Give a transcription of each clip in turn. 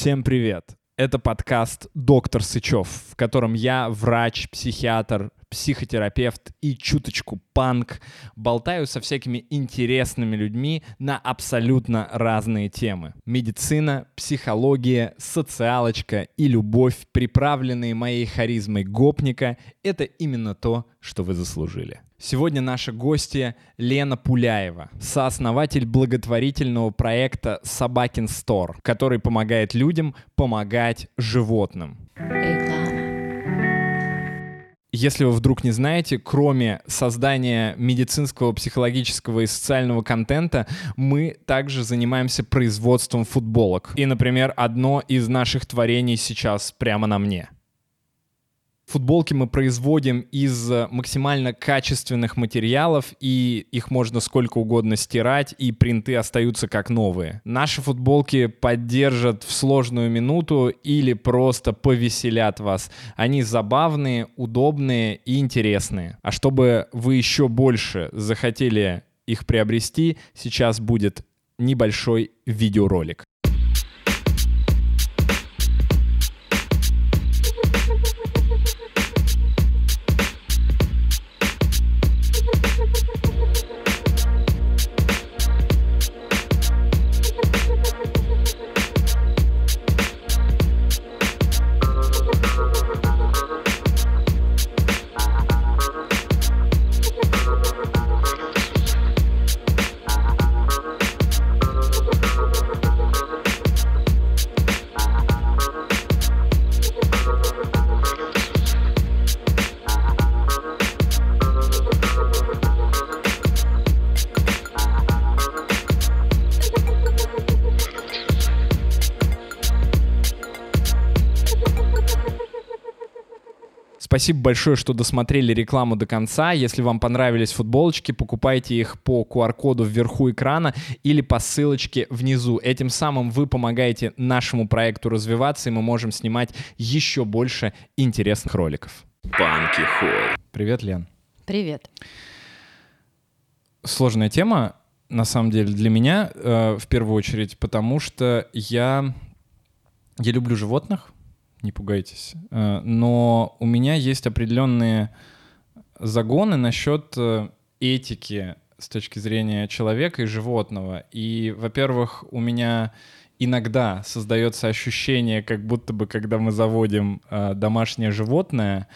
Всем привет! Это подкаст «Доктор Сычев», в котором я, врач, психиатр, психотерапевт и чуточку панк, болтаю со всякими интересными людьми на абсолютно разные темы. Медицина, психология, социалочка и любовь, приправленные моей харизмой гопника, это именно то, что вы заслужили. Сегодня наша гостья Лена Пуляева, сооснователь благотворительного проекта «Собакин Стор», который помогает людям помогать животным. Если вы вдруг не знаете, кроме создания медицинского, психологического и социального контента, мы также занимаемся производством футболок. И, например, одно из наших творений сейчас прямо на мне — Футболки мы производим из э, максимально качественных материалов, и их можно сколько угодно стирать, и принты остаются как новые. Наши футболки поддержат в сложную минуту или просто повеселят вас. Они забавные, удобные и интересные. А чтобы вы еще больше захотели их приобрести, сейчас будет небольшой видеоролик. Спасибо большое, что досмотрели рекламу до конца. Если вам понравились футболочки, покупайте их по QR-коду вверху экрана или по ссылочке внизу. Этим самым вы помогаете нашему проекту развиваться, и мы можем снимать еще больше интересных роликов. Банки Холл. Привет, Лен. Привет. Сложная тема, на самом деле, для меня, э, в первую очередь, потому что я, я люблю животных, не пугайтесь. Э, но у меня есть определенные загоны насчет э, этики с точки зрения человека и животного. И, во-первых, у меня иногда создается ощущение, как будто бы, когда мы заводим э, домашнее животное,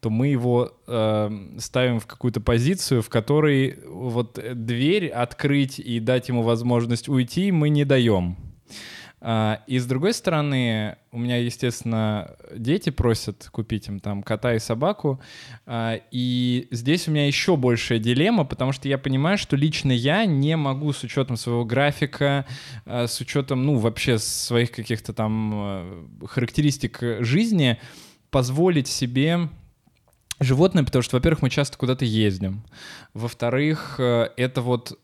то мы его э, ставим в какую-то позицию, в которой вот дверь открыть и дать ему возможность уйти мы не даем. А, и с другой стороны, у меня, естественно, дети просят купить им там кота и собаку. А, и здесь у меня еще большая дилемма, потому что я понимаю, что лично я не могу с учетом своего графика, а, с учетом, ну, вообще своих каких-то там характеристик жизни позволить себе животное, потому что, во-первых, мы часто куда-то ездим. Во-вторых, э, это вот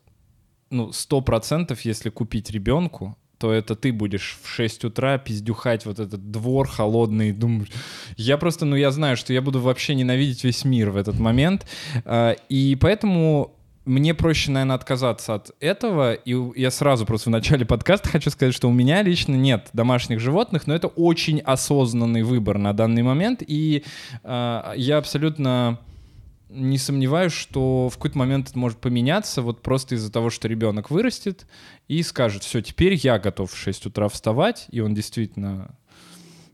ну, сто процентов, если купить ребенку, то это ты будешь в 6 утра пиздюхать вот этот двор холодный. Думаю, я просто, ну я знаю, что я буду вообще ненавидеть весь мир в этот момент. А, и поэтому мне проще, наверное, отказаться от этого. И я сразу просто в начале подкаста хочу сказать, что у меня лично нет домашних животных, но это очень осознанный выбор на данный момент. И э, я абсолютно не сомневаюсь, что в какой-то момент это может поменяться, вот просто из-за того, что ребенок вырастет и скажет, все, теперь я готов в 6 утра вставать, и он действительно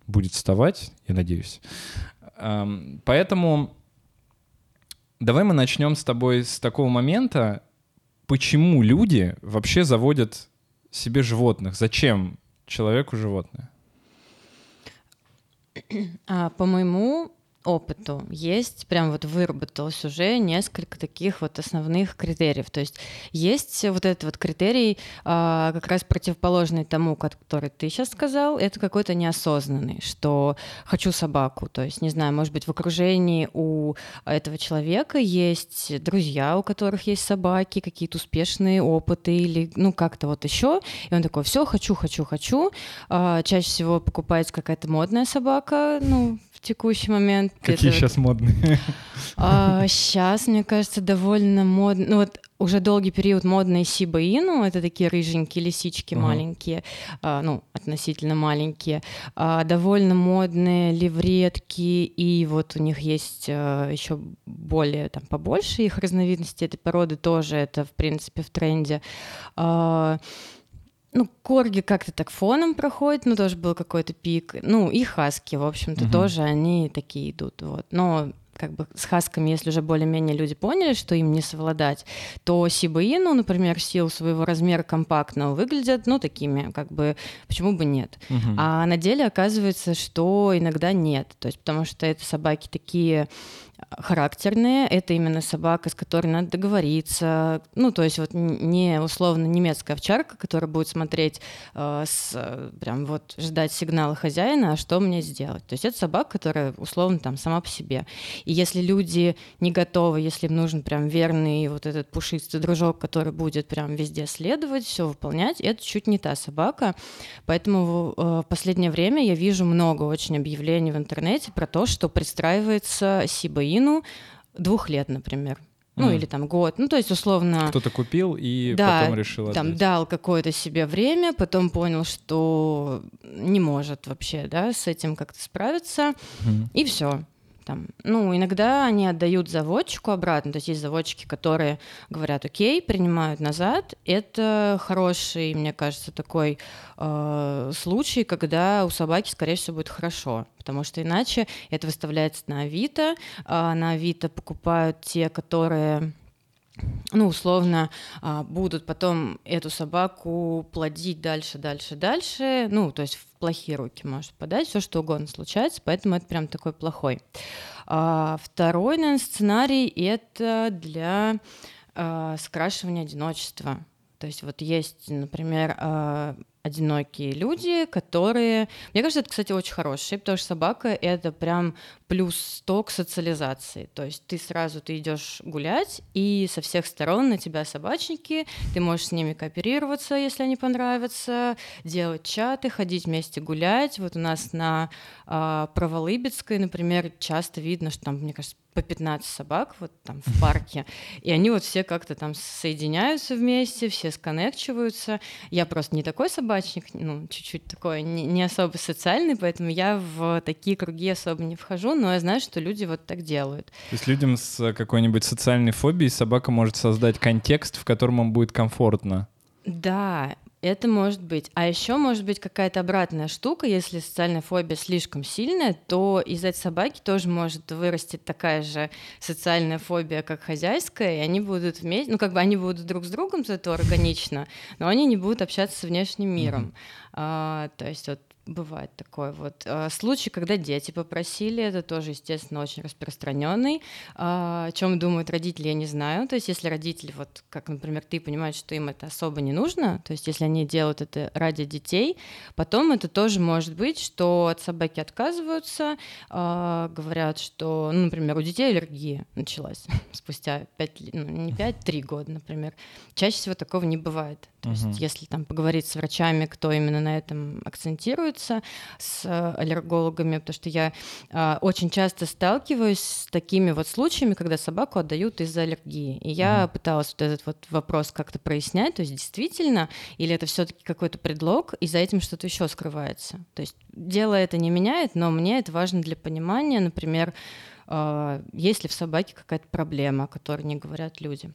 будет вставать, я надеюсь. Поэтому давай мы начнем с тобой с такого момента, почему люди вообще заводят себе животных? Зачем человеку животное? А, по моему опыту есть, прям вот выработалось уже несколько таких вот основных критериев. То есть есть вот этот вот критерий, а, как раз противоположный тому, который ты сейчас сказал, это какой-то неосознанный, что хочу собаку. То есть, не знаю, может быть, в окружении у этого человека есть друзья, у которых есть собаки, какие-то успешные опыты или, ну, как-то вот еще. И он такой, все, хочу, хочу, хочу. А, чаще всего покупается какая-то модная собака, ну, в текущий момент. Какие сейчас вот... модные? А, сейчас, мне кажется, довольно модно. Ну вот уже долгий период модные Сиба Ину, это такие рыженькие лисички uh-huh. маленькие, а, ну, относительно маленькие, а, довольно модные левретки, и вот у них есть а, еще более, там, побольше их разновидностей этой породы тоже, это, в принципе, в тренде. А, ну, корги как-то так фоном проходит, но тоже был какой-то пик. Ну, и хаски, в общем-то, угу. тоже они такие идут. Вот. Но как бы с хасками, если уже более-менее люди поняли, что им не совладать, то Сибаину, например, сил своего размера компактного выглядят, ну, такими, как бы, почему бы нет. Угу. А на деле оказывается, что иногда нет. То есть потому что это собаки такие характерные. Это именно собака, с которой надо договориться. Ну, то есть вот не условно немецкая овчарка, которая будет смотреть э, с, прям вот ждать сигнала хозяина, а что мне сделать. То есть это собака, которая условно там сама по себе. И если люди не готовы, если им нужен прям верный вот этот пушистый дружок, который будет прям везде следовать, все выполнять, это чуть не та собака. Поэтому э, в последнее время я вижу много очень объявлений в интернете про то, что пристраивается Сиба Украину двух лет, например. Ну, mm. или там год. Ну, то есть, условно... Кто-то купил и да, потом решил отдать. там дал какое-то себе время, потом понял, что не может вообще, да, с этим как-то справиться, mm. и все там, ну, иногда они отдают заводчику обратно, то есть есть заводчики, которые говорят, окей, принимают назад. Это хороший, мне кажется, такой э, случай, когда у собаки, скорее всего, будет хорошо, потому что иначе это выставляется на Авито, а на Авито покупают те, которые ну, условно, а, будут потом эту собаку плодить дальше, дальше, дальше, ну, то есть в плохие руки может подать, все что угодно случается, поэтому это прям такой плохой. А второй, наверное, сценарий — это для а, скрашивания одиночества. То есть вот есть, например, одинокие люди, которые... Мне кажется, это, кстати, очень хорошие, потому что собака — это прям плюс 100 к социализации. То есть ты сразу ты идешь гулять, и со всех сторон на тебя собачники, ты можешь с ними кооперироваться, если они понравятся, делать чаты, ходить вместе гулять. Вот у нас на э, Проволыбецкой, например, часто видно, что там, мне кажется, по 15 собак вот там в парке, и они вот все как-то там соединяются вместе, все сконнекчиваются. Я просто не такой собачник, ну, чуть-чуть такой, не, не особо социальный, поэтому я в такие круги особо не вхожу, но я знаю, что люди вот так делают. То есть людям с какой-нибудь социальной фобией собака может создать контекст, в котором им будет комфортно. Да, это может быть. А еще может быть какая-то обратная штука, если социальная фобия слишком сильная, то из этой собаки тоже может вырасти такая же социальная фобия, как хозяйская, и они будут вместе, ну как бы они будут друг с другом, это органично, но они не будут общаться с внешним миром. Mm-hmm. А, то есть вот Бывает такой вот а, случай, когда дети попросили, это тоже, естественно, очень распространенный. А, о чем думают родители, я не знаю. То есть, если родители, вот как, например, ты понимаешь, что им это особо не нужно, то есть, если они делают это ради детей, потом это тоже может быть, что от собаки отказываются, а, говорят, что, ну, например, у детей аллергия началась спустя 5, ну, не 5, 3 года, например. Чаще всего такого не бывает. То uh-huh. есть, если там поговорить с врачами, кто именно на этом акцентируется, с э, аллергологами, потому что я э, очень часто сталкиваюсь с такими вот случаями, когда собаку отдают из-за аллергии. И я uh-huh. пыталась вот этот вот вопрос как-то прояснять, то есть действительно, или это все-таки какой-то предлог, и за этим что-то еще скрывается. То есть дело это не меняет, но мне это важно для понимания, например, э, есть ли в собаке какая-то проблема, о которой не говорят люди.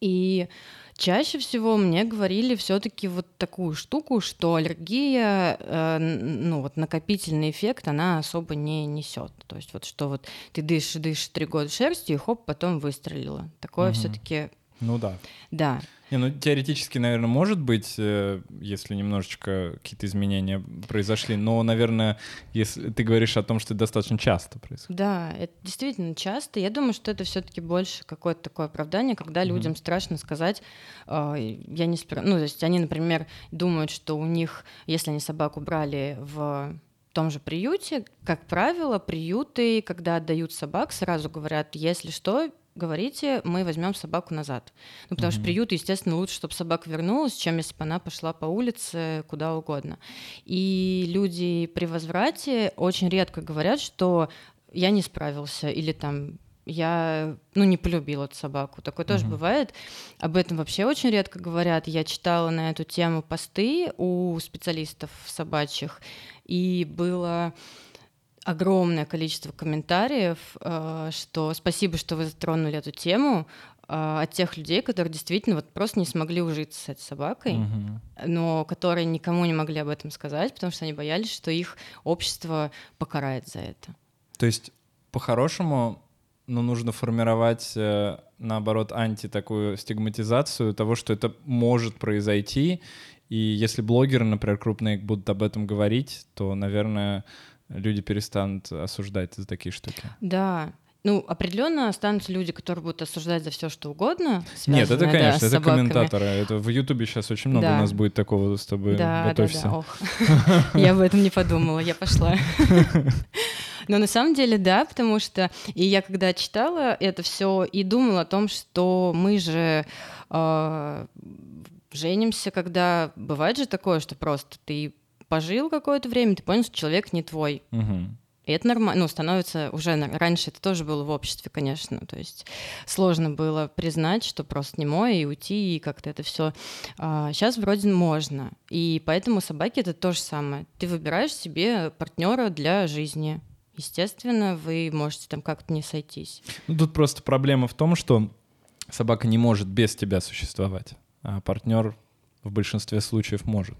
И чаще всего мне говорили все-таки вот такую штуку, что аллергия, э, ну вот накопительный эффект, она особо не несет. То есть вот что вот ты дышишь, дышишь три года шерстью, и хоп, потом выстрелила. Такое угу. все-таки. Ну да. Да. Не, ну теоретически, наверное, может быть, э, если немножечко какие-то изменения произошли, но, наверное, если ты говоришь о том, что это достаточно часто происходит. Да, это действительно часто. Я думаю, что это все-таки больше какое-то такое оправдание, когда mm-hmm. людям страшно сказать, э, я не спер... ну то есть они, например, думают, что у них, если они собаку брали в том же приюте, как правило, приюты, когда отдают собак, сразу говорят, если что, говорите, мы возьмем собаку назад. Ну, потому mm-hmm. что приют, естественно, лучше, чтобы собака вернулась, чем если бы она пошла по улице куда угодно. И люди при возврате очень редко говорят, что я не справился или там я, ну, не полюбила эту собаку. Такое тоже Мгм. бывает. Об этом вообще очень редко говорят. Я читала на эту тему посты у специалистов собачьих, и было огромное количество комментариев, э, что спасибо, что вы затронули эту тему э, от тех людей, которые действительно вот просто не смогли ужиться с этой собакой, Мгм. но которые никому не могли об этом сказать, потому что они боялись, что их общество покарает за это. То есть, по-хорошему, ну, нужно формировать, э, наоборот, анти такую стигматизацию того, что это может произойти. И если блогеры, например, крупные будут об этом говорить, то, наверное, люди перестанут осуждать за такие штуки. Да. Ну, определенно останутся люди, которые будут осуждать за все, что угодно. Нет, это, да, конечно, с это собаками. комментаторы. Это в Ютубе сейчас очень много Да. у нас будет такого с тобой. Да, да, Готовься. да. Ох. Я об этом не подумала, я пошла. Но на самом деле, да, потому что и я когда читала это все и думала о том, что мы же э, женимся, когда бывает же такое, что просто ты пожил какое-то время, ты понял, что человек не твой. Мгм. И это нормально, ну, становится уже... Раньше это тоже было в обществе, конечно. То есть сложно было признать, что просто не мой, и уйти, и как-то это все. сейчас вроде можно. И поэтому собаки это то же самое. Ты выбираешь себе партнера для жизни. Естественно, вы можете там как-то не сойтись. Ну, тут просто проблема в том, что собака не может без тебя существовать, а партнер в большинстве случаев может.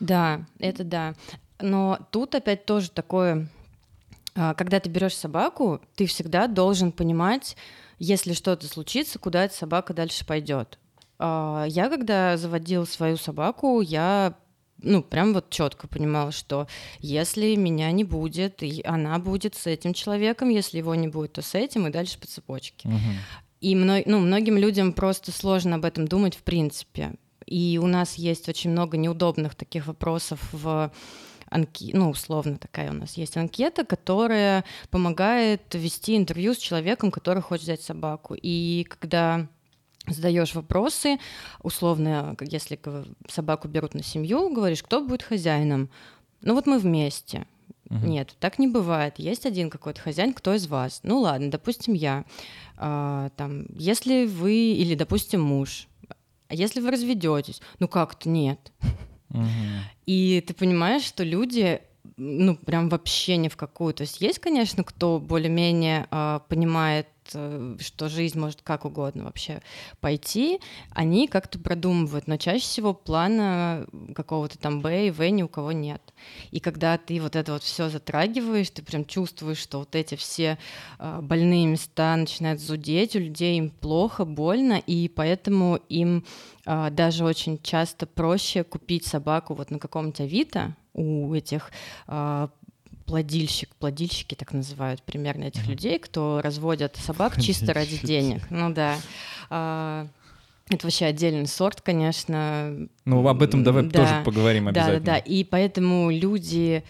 Да, это да. Но тут опять тоже такое, а, когда ты берешь собаку, ты всегда должен понимать, если что-то случится, куда эта собака дальше пойдет. А, Я, когда заводила свою собаку, я ну, прям вот четко понимала, что если меня не будет, и она будет с этим человеком, если его не будет, то с этим, и дальше по цепочке. Мгм. И мно- ну, многим людям просто сложно об этом думать в принципе. И у нас есть очень много неудобных таких вопросов в анке- ну, условно такая у нас есть анкета, которая помогает вести интервью с человеком, который хочет взять собаку. И когда задаешь вопросы, условно, если собаку берут на семью, говоришь, кто будет хозяином? Ну вот мы вместе. Мгм. Нет, так не бывает. Есть один какой-то хозяин, кто из вас? Ну ладно, допустим, я. А, там, если вы, или, допустим, муж. А если вы разведетесь? Ну как-то нет. И ты понимаешь, что люди, ну, прям вообще ни в какую. То есть есть, конечно, кто более-менее а, понимает, э, что жизнь может как угодно вообще пойти, они как-то продумывают, но чаще всего плана какого-то там Б и В ни у кого нет. И когда ты вот это вот все затрагиваешь, ты прям чувствуешь, что вот эти все а, больные места начинают зудеть, у людей им плохо, больно, и поэтому им а, даже очень часто проще купить собаку вот на каком-то Авито у этих а, плодильщик, плодильщики так называют примерно этих людей, кто разводят собак чисто ради денег. Ну да. А, это вообще отдельный сорт, конечно. Ну, об этом давай Да. тоже поговорим Да, да, обязательно. да. И поэтому люди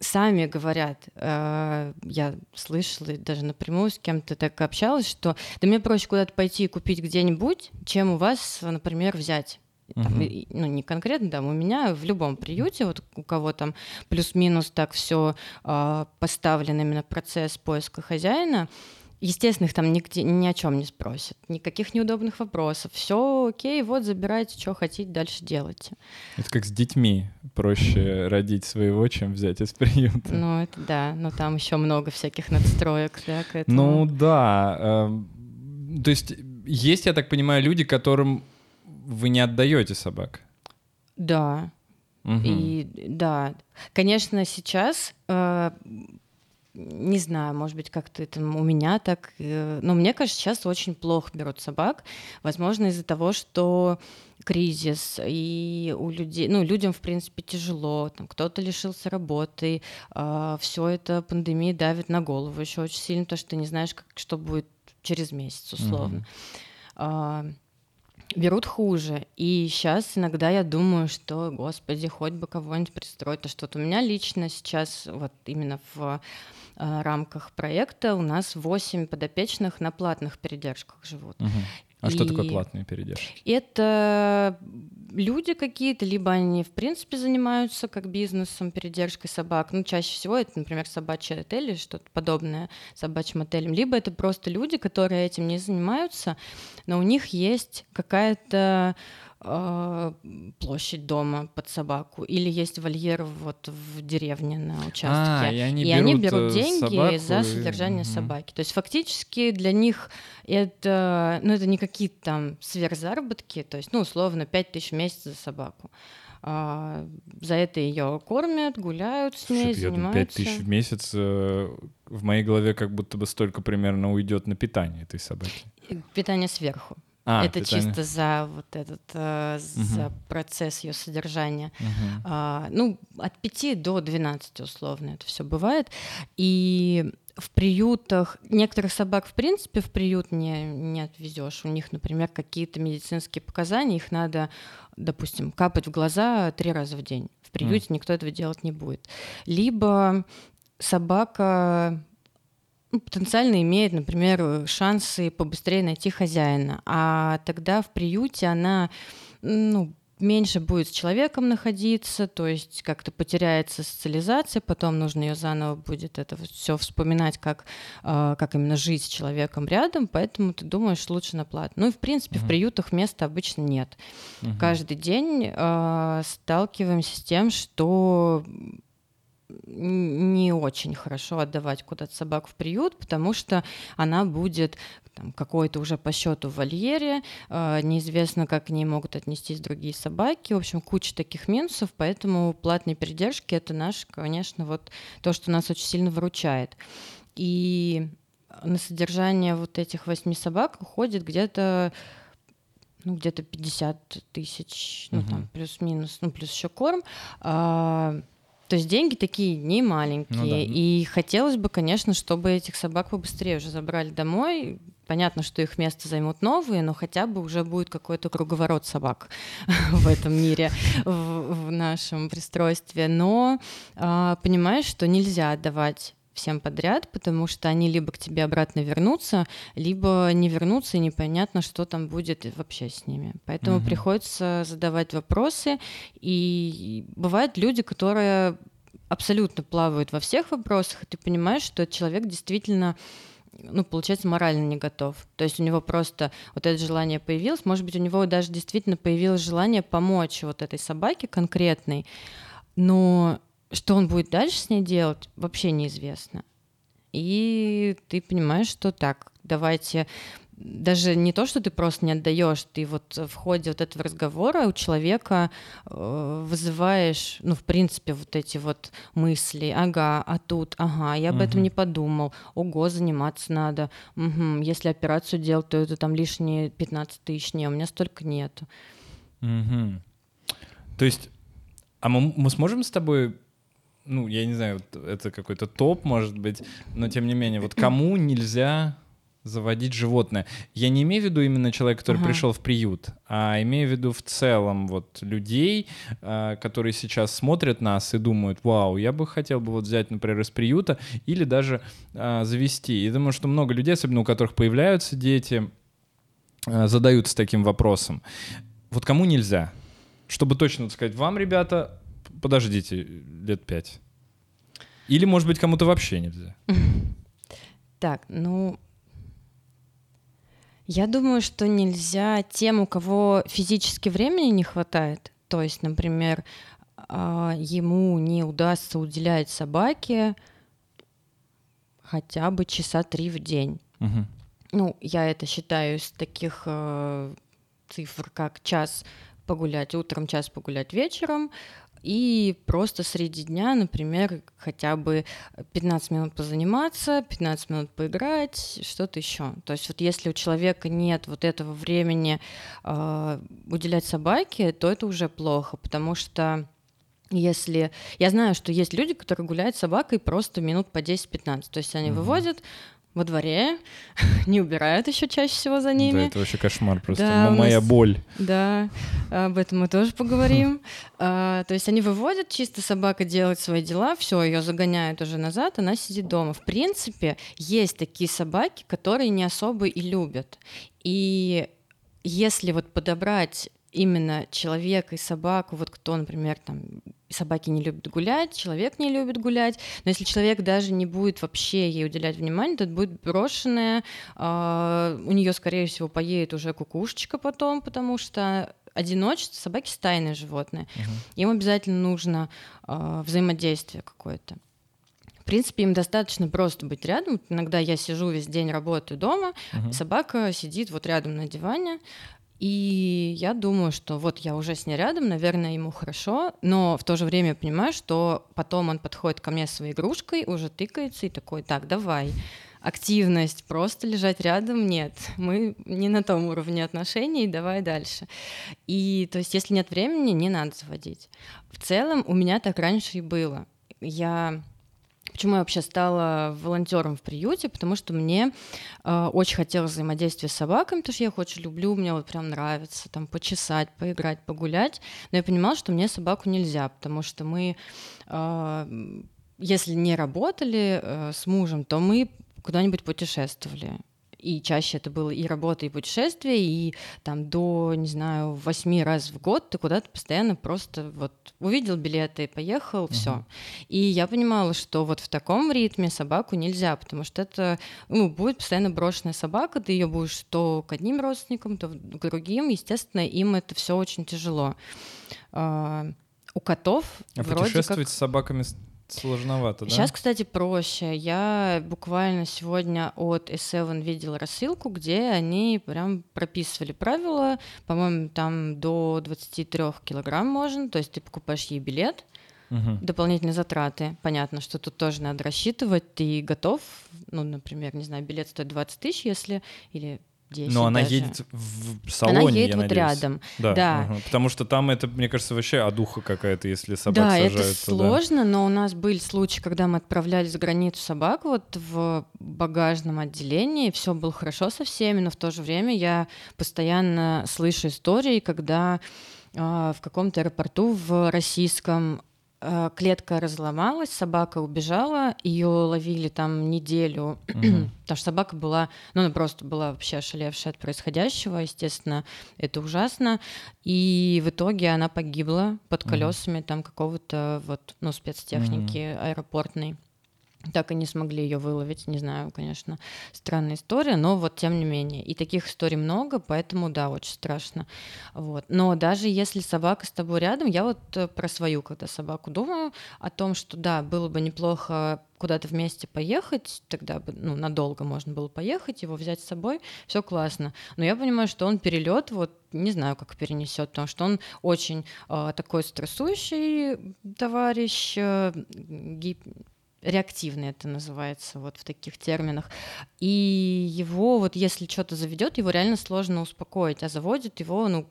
сами говорят, э, я слышала даже напрямую с кем-то так общалась, что да мне проще куда-то пойти и купить где-нибудь, чем у вас, например, взять. Там, ну, не конкретно, да, у меня в любом приюте, вот у кого там плюс-минус так все поставлен именно процесс поиска хозяина, естественно, их там нигде, ни о чем не спросят, никаких неудобных вопросов. Все окей, вот забирайте, что хотите, дальше делайте. Это как с детьми. Проще родить своего, чем взять из приюта. Ну, это да, но там еще много всяких надстроек, да, к этому. Ну да. эм, То есть есть, я так понимаю, люди, которым вы не отдаете собак. Да, Мгм. и да. Конечно, сейчас, э, не знаю, может быть, как-то это у меня так, э, но мне кажется, сейчас очень плохо берут собак, возможно, из-за того, что кризис, и у людей, ну, людям, в принципе, тяжело, там, кто-то лишился работы, все это пандемия давит на голову еще очень сильно, потому что ты не знаешь, как, что будет через месяц, условно. А, берут хуже. И сейчас иногда я думаю, что, господи, хоть бы кого-нибудь пристроить. А что вот у меня лично сейчас, вот именно в а, рамках проекта, у нас 8 подопечных на платных передержках живут. Мгм. А и что такое платные передержки? Это люди какие-то, либо они, в принципе, занимаются как бизнесом, передержкой собак. Ну, чаще всего это, например, собачий отель или что-то подобное собачьим отелем. Либо это просто люди, которые этим не занимаются, но у них есть какая-то площадь дома под собаку, или есть вольер вот в деревне на участке. А, и они, и берут, они берут э, деньги за содержание и... собаки. То есть фактически для них это, ну, это не какие-то там сверхзаработки, то есть, ну, условно, 5 тысяч в месяц за собаку. А, за это ее кормят, гуляют с ней, Слушай, занимаются. 5 тысяч в месяц э, в моей голове как будто бы столько примерно уйдет на питание этой собаки. Питание сверху. А, это питание. чисто за вот этот э, угу. за процесс ее содержания. Угу. А, ну, от 5 до 12 условно это все бывает. И в приютах некоторых собак, в принципе, в приют не, не отвезешь. У них, например, какие-то медицинские показания, их надо, допустим, капать в глаза три раза в день. В приюте mm. никто этого делать не будет. Либо собака потенциально имеет, например, шансы побыстрее найти хозяина. А тогда в приюте она ну, меньше будет с человеком находиться, то есть как-то потеряется социализация, потом нужно ее заново будет это все вспоминать, как, э, как именно жить с человеком рядом, поэтому ты думаешь лучше на плату. Ну и в принципе uh-huh. в приютах места обычно нет. Uh-huh. Каждый день э, сталкиваемся с тем, что не очень хорошо отдавать куда-то собак в приют, потому что она будет там, какой-то уже по счету в вольере, э, неизвестно, как к ней могут отнестись другие собаки. В общем, куча таких минусов, поэтому платные передержки это наш, конечно, вот то, что нас очень сильно выручает. И на содержание вот этих восьми собак уходит где-то ну, где-то 50 тысяч, ну, угу. там, плюс-минус, ну, плюс еще корм. А, то есть деньги такие не маленькие. Ну, да. И хотелось бы, конечно, чтобы этих собак побыстрее уже забрали домой. Понятно, что их место займут новые, но хотя бы уже будет какой-то круговорот собак в этом мире, в, в нашем пристройстве. Но а, понимаешь, что нельзя отдавать всем подряд, потому что они либо к тебе обратно вернутся, либо не вернутся, и непонятно, что там будет вообще с ними. Поэтому угу. приходится задавать вопросы. И бывают люди, которые абсолютно плавают во всех вопросах, и ты понимаешь, что человек действительно ну, получается, морально не готов. То есть у него просто вот это желание появилось, может быть, у него даже действительно появилось желание помочь вот этой собаке конкретной, но что он будет дальше с ней делать, вообще неизвестно. И ты понимаешь, что так, давайте даже не то, что ты просто не отдаешь, ты вот в ходе вот этого разговора у человека э, вызываешь, ну, в принципе, вот эти вот мысли, ага, а тут, ага, я об угу. этом не подумал, ого, заниматься надо, угу, если операцию делать, то это там лишние 15 тысяч, не, у меня столько нету. Угу. То есть, а мы, мы сможем с тобой ну, я не знаю, это какой-то топ, может быть, но тем не менее, вот кому нельзя заводить животное. Я не имею в виду именно человека, который ага. пришел в приют, а имею в виду в целом вот людей, э, которые сейчас смотрят нас и думают, вау, я бы хотел бы вот взять, например, из приюта или даже э, завести. И думаю, что много людей, особенно у которых появляются дети, э, задаются таким вопросом. Вот кому нельзя? Чтобы точно сказать, вам, ребята, подождите лет пять. Или, может быть, кому-то вообще нельзя. Так, ну, я думаю, что нельзя тем, у кого физически времени не хватает, то есть, например, а, ему не удастся уделять собаке хотя бы часа три в день. Угу. Ну, я это считаю из таких э, цифр, как час погулять утром, час погулять вечером, и просто среди дня, например, хотя бы 15 минут позаниматься, 15 минут поиграть, что-то еще. То есть вот если у человека нет вот этого времени э, уделять собаке, то это уже плохо, потому что если... Я знаю, что есть люди, которые гуляют с собакой просто минут по 10-15. То есть они mm-hmm. выводят, во дворе, не убирают еще чаще всего за ними. Да, это вообще кошмар просто. Да, Моя нас... боль. Да, об этом мы тоже поговорим. а, то есть они выводят, чисто собака делает свои дела, все, ее загоняют уже назад, она сидит дома. В принципе, есть такие собаки, которые не особо и любят. И если вот подобрать именно человека и собаку, вот кто, например, там собаки не любят гулять, человек не любит гулять, но если человек даже не будет вообще ей уделять внимание, то это будет брошенная, э, у нее, скорее всего, поедет уже кукушечка потом, потому что одиночество, собаки стайные животные, угу. им обязательно нужно э, взаимодействие какое-то. В принципе, им достаточно просто быть рядом. Иногда я сижу весь день, работаю дома, угу. собака сидит вот рядом на диване, и я думаю, что вот я уже с ней рядом, наверное, ему хорошо, но в то же время понимаю, что потом он подходит ко мне своей игрушкой, уже тыкается и такой, так, давай. Активность, просто лежать рядом, нет. Мы не на том уровне отношений, давай дальше. И то есть, если нет времени, не надо заводить. В целом, у меня так раньше и было. Я Почему я вообще стала волонтером в приюте? Потому что мне э, очень хотелось взаимодействия с собаками, потому что я их очень люблю, мне вот прям нравится там почесать, поиграть, погулять. Но я понимала, что мне собаку нельзя, потому что мы, э, если не работали э, с мужем, то мы куда-нибудь путешествовали и чаще это было и работа, и путешествия, и там до, не знаю, восьми раз в год ты куда-то постоянно просто вот увидел билеты, поехал, uh-huh. все. И я понимала, что вот в таком ритме собаку нельзя, потому что это ну, будет постоянно брошенная собака, ты ее будешь то к одним родственникам, то к другим, естественно, им это все очень тяжело. Uh, у котов а вроде путешествовать как... с собаками Сложновато, да? Сейчас, кстати, проще. Я буквально сегодня от S7 видела рассылку, где они прям прописывали правила. По-моему, там до 23 килограмм можно. То есть ты покупаешь ей билет, угу. дополнительные затраты. Понятно, что тут тоже надо рассчитывать. Ты готов, ну, например, не знаю, билет стоит 20 тысяч, если, или 10 Но она даже. едет в салоне, Она едет я вот надеюсь. рядом. Да, да. Угу. Потому что там это, мне кажется, вообще одуха какая-то, если собак да, сажают это сложно, но у нас были случаи, когда мы отправляли за границу собак вот в багажном отделении, все было хорошо со всеми, но в то же время я постоянно слышу истории, когда э, в каком-то аэропорту в российском клетка разломалась, собака убежала, ее ловили там неделю, mm-hmm. потому что собака была, ну она просто была вообще ошалевшая от происходящего, естественно, это ужасно, и в итоге она погибла под колесами mm-hmm. там какого-то вот, ну спецтехники mm-hmm. аэропортной так и не смогли ее выловить. Не знаю, конечно, странная история, но вот тем не менее. И таких историй много, поэтому да, очень страшно. Вот. Но даже если собака с тобой рядом, я вот э, про свою, когда собаку думаю, о том, что да, было бы неплохо куда-то вместе поехать, тогда бы, ну, надолго можно было поехать, его взять с собой, все классно. Но я понимаю, что он перелет, вот не знаю, как перенесет, потому что он очень э, такой стрессующий товарищ, э, гип реактивный это называется вот в таких терминах. И его вот если что-то заведет, его реально сложно успокоить, а заводит его, ну,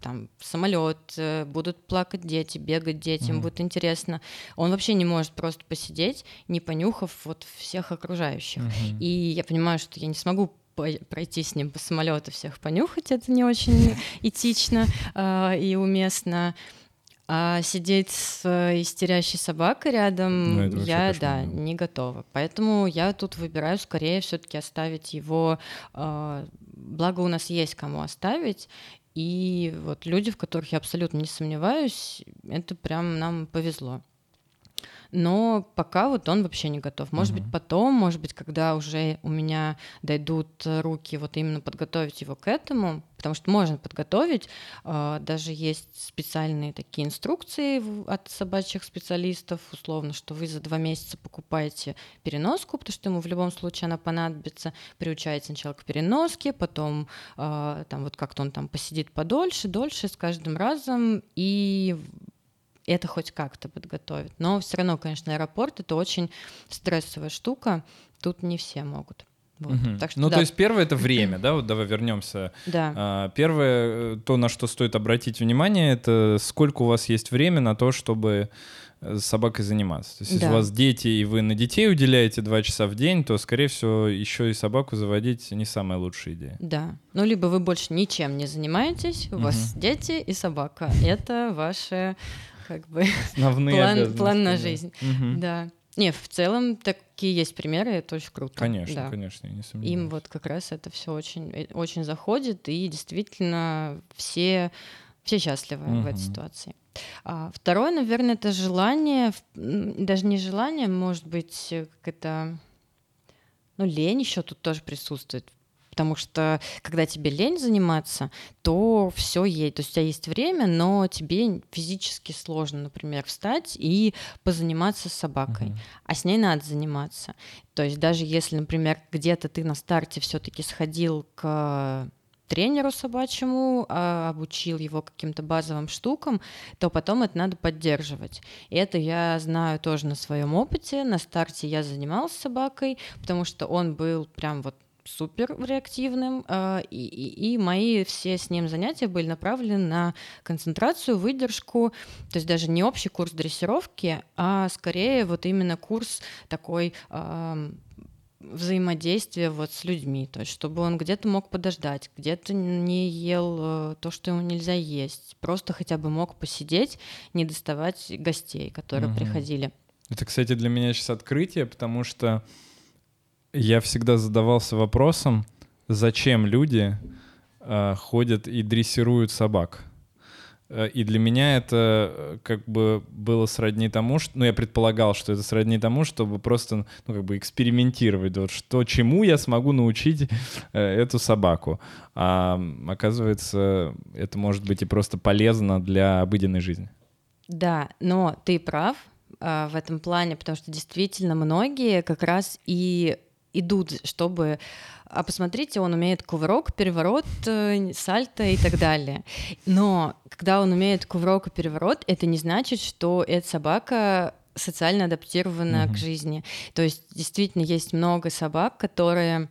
там самолет, э, будут плакать дети, бегать дети, им mm будет интересно. Он вообще не может просто посидеть, не понюхав вот всех окружающих. Mm-hmm. И я понимаю, что я не смогу пройти с ним по самолету всех понюхать, это не очень этично э, и уместно. А сидеть с э, истерящей собакой рядом ну, я, да, не готова. Поэтому я тут выбираю скорее все-таки оставить его. Э, благо у нас есть кому оставить. И вот люди, в которых я абсолютно не сомневаюсь, это прям нам повезло но пока вот он вообще не готов. Может угу. быть, потом, может быть, когда уже у меня дойдут руки вот именно подготовить его к этому, потому что можно подготовить, а, даже есть специальные такие инструкции от собачьих специалистов, условно, что вы за два месяца покупаете переноску, потому что ему в любом случае она понадобится, приучаете сначала к переноске, потом а, там вот как-то он там посидит подольше, дольше с каждым разом, и это хоть как-то подготовит. Но все равно, конечно, аэропорт это очень стрессовая штука. Тут не все могут. Вот. Угу. Так что, ну, да. то есть первое это время, да, вот давай вернемся. Да. А, первое, э, то, на что стоит обратить внимание, это сколько у вас есть время на то, чтобы э, с собакой заниматься. То есть, если да. у вас дети, и вы на детей уделяете два часа в день, то, скорее всего, еще и собаку заводить не самая лучшая идея. Да. Ну, либо вы больше ничем не занимаетесь, у угу. вас дети и собака. Это ваше как бы Основные план, план на жизнь. Угу. Да. Не, в целом такие есть примеры, это очень круто. Конечно, да. конечно, я не сомневаюсь. Им вот как раз это все очень, э, очень заходит, и действительно все, все счастливы в этой ситуации. А, второе, наверное, это желание, даже не желание, может быть, э, как это, ну, лень еще тут тоже присутствует. Потому что когда тебе лень заниматься, то все есть. То есть у тебя есть время, но тебе физически сложно, например, встать и позаниматься с собакой. Мгм. А с ней надо заниматься. То есть даже если, например, где-то ты на старте все-таки сходил к тренеру собачьему, а, обучил его каким-то базовым штукам, то потом это надо поддерживать. И это я знаю тоже на своем опыте. На старте я занималась собакой, потому что он был прям вот супер реактивным, а, и, и- и мои все с ним занятия были направлены на концентрацию, выдержку, то есть даже не общий курс дрессировки, а скорее вот именно курс такой ам, взаимодействия вот с людьми, то есть чтобы он где-то мог подождать, где-то не ел э, то, что ему нельзя есть, просто хотя бы мог посидеть, не доставать гостей, которые Мгм. приходили. Это, кстати, для меня сейчас открытие, потому что я всегда задавался вопросом, зачем люди э, ходят и дрессируют собак. Э, И для меня это э, как бы было сродни тому, что, ну, я предполагал, что это сродни тому, чтобы просто, ну, как бы экспериментировать, вот что, чему я смогу научить э, эту собаку. А оказывается, это может быть и просто полезно для обыденной жизни. Да, но ты прав а, в этом плане, потому что действительно многие как раз и идут, чтобы... А посмотрите, он умеет кувырок, переворот, э, сальто и так далее. Но когда он умеет кувырок и переворот, это не значит, что эта собака социально адаптирована Мгм. к жизни. То есть действительно есть много собак, которые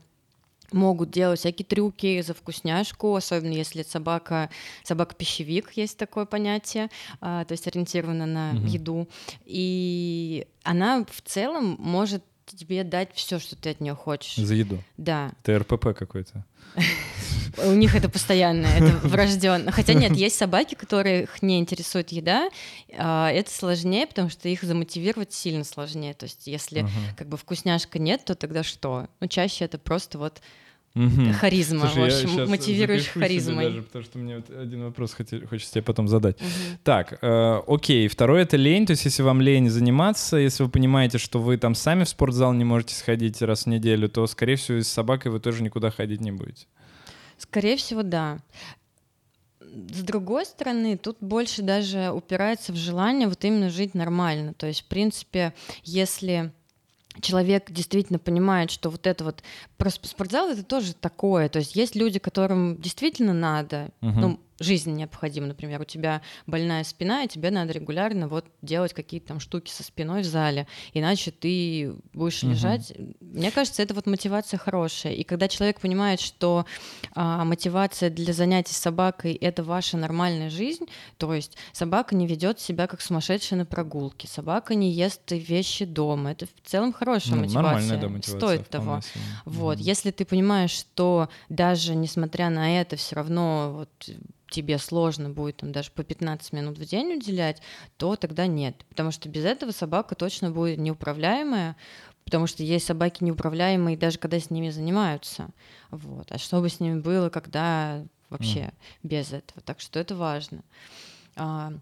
могут делать всякие трюки за вкусняшку, особенно если собака, собака-пищевик, есть такое понятие, а, то есть ориентирована на Мгм. еду. И она в целом может тебе дать все, что ты от нее хочешь. За еду. Да, Это РПП какой-то. у них это постоянно, это врожденно. Хотя нет, есть собаки, которых не интересует еда. а, Это сложнее, потому что их замотивировать сильно сложнее. То есть, если как бы вкусняшка нет, то тогда что? Ну, чаще это просто вот Мгм. харизма, Слушай, в общем, мотивируешь харизмой. даже, потому что мне вот один вопрос хоте- хочется тебе потом задать. Мгм. Так, э, окей, второе это лень, то есть если вам лень заниматься, если вы понимаете, что вы там сами в спортзал не можете сходить раз в неделю, то, скорее всего, с собакой вы тоже никуда ходить не будете. Скорее всего, да. С другой стороны, тут больше даже упирается в желание вот именно жить нормально. То есть, в принципе, если человек действительно понимает, что вот это вот просто спортзал это тоже такое. То есть есть люди, которым действительно надо, Мгм. ну, жизнь необходима, например, у тебя больная спина, и тебе надо регулярно вот делать какие-то там штуки со спиной в зале, иначе ты будешь Мгм. лежать. Мне кажется, это вот мотивация хорошая. И когда человек понимает, что а, мотивация для занятий с собакой это ваша нормальная жизнь, то есть собака не ведет себя как сумасшедшая на прогулке, собака не ест вещи дома, это в целом хорошая Ну, мотивация, да, мотивация. стоит того. себе. Вот, Мгм. если ты понимаешь, что даже несмотря на это, все равно вот тебе сложно будет там даже по 15 минут в день уделять, то тогда нет. Потому что без этого собака точно будет неуправляемая, потому что есть собаки неуправляемые, даже когда с ними занимаются. Вот. А что бы с ними было, когда вообще без этого? Так что это важно. А,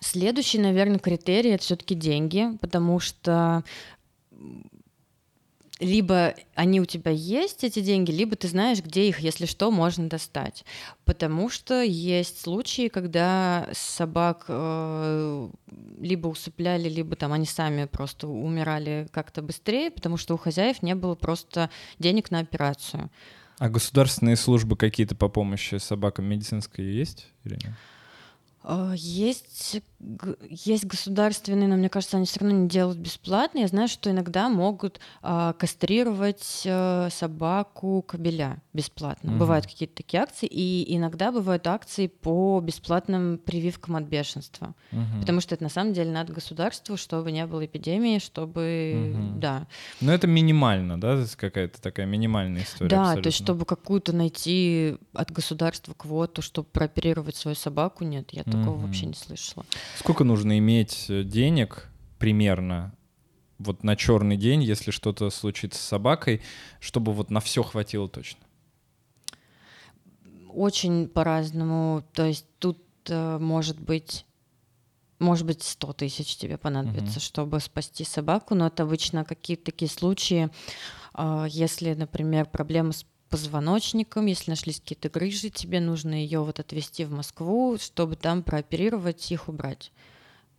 Следующий, наверное, критерий это все-таки деньги, потому что либо они у тебя есть, эти деньги, либо ты знаешь, где их, если что, можно достать. Потому что есть случаи, когда собак э, либо усыпляли, либо там они сами просто умирали как-то быстрее, потому что у хозяев не было просто денег на операцию. А государственные службы какие-то по помощи собакам медицинской есть или нет? Э, Есть, есть государственные, но мне кажется, они все равно не делают бесплатно. Я знаю, что иногда могут а, кастрировать э, собаку кобеля бесплатно. Мгм. Бывают какие-то такие акции, и иногда бывают акции по бесплатным прививкам от бешенства. Мгм. Потому что это на самом деле надо государству, чтобы не было эпидемии, чтобы... Мгм. Да, Ну, это минимально, да? То есть какая-то такая минимальная история да абсолютно. то есть чтобы какую-то найти от государства квоту, чтобы прооперировать свою собаку, нет, я такого Мгм. вообще не слышала. Сколько нужно иметь э, денег примерно вот на черный день, если что-то случится с собакой, чтобы вот на все хватило точно? Очень по-разному. То есть тут э, может быть может быть, 100 тысяч тебе понадобится, uh-huh. чтобы спасти собаку, но это обычно какие-то такие случаи, э, если, например, проблемы с позвоночником, если нашлись какие-то грыжи, тебе нужно ее вот отвезти в Москву, чтобы там прооперировать их убрать.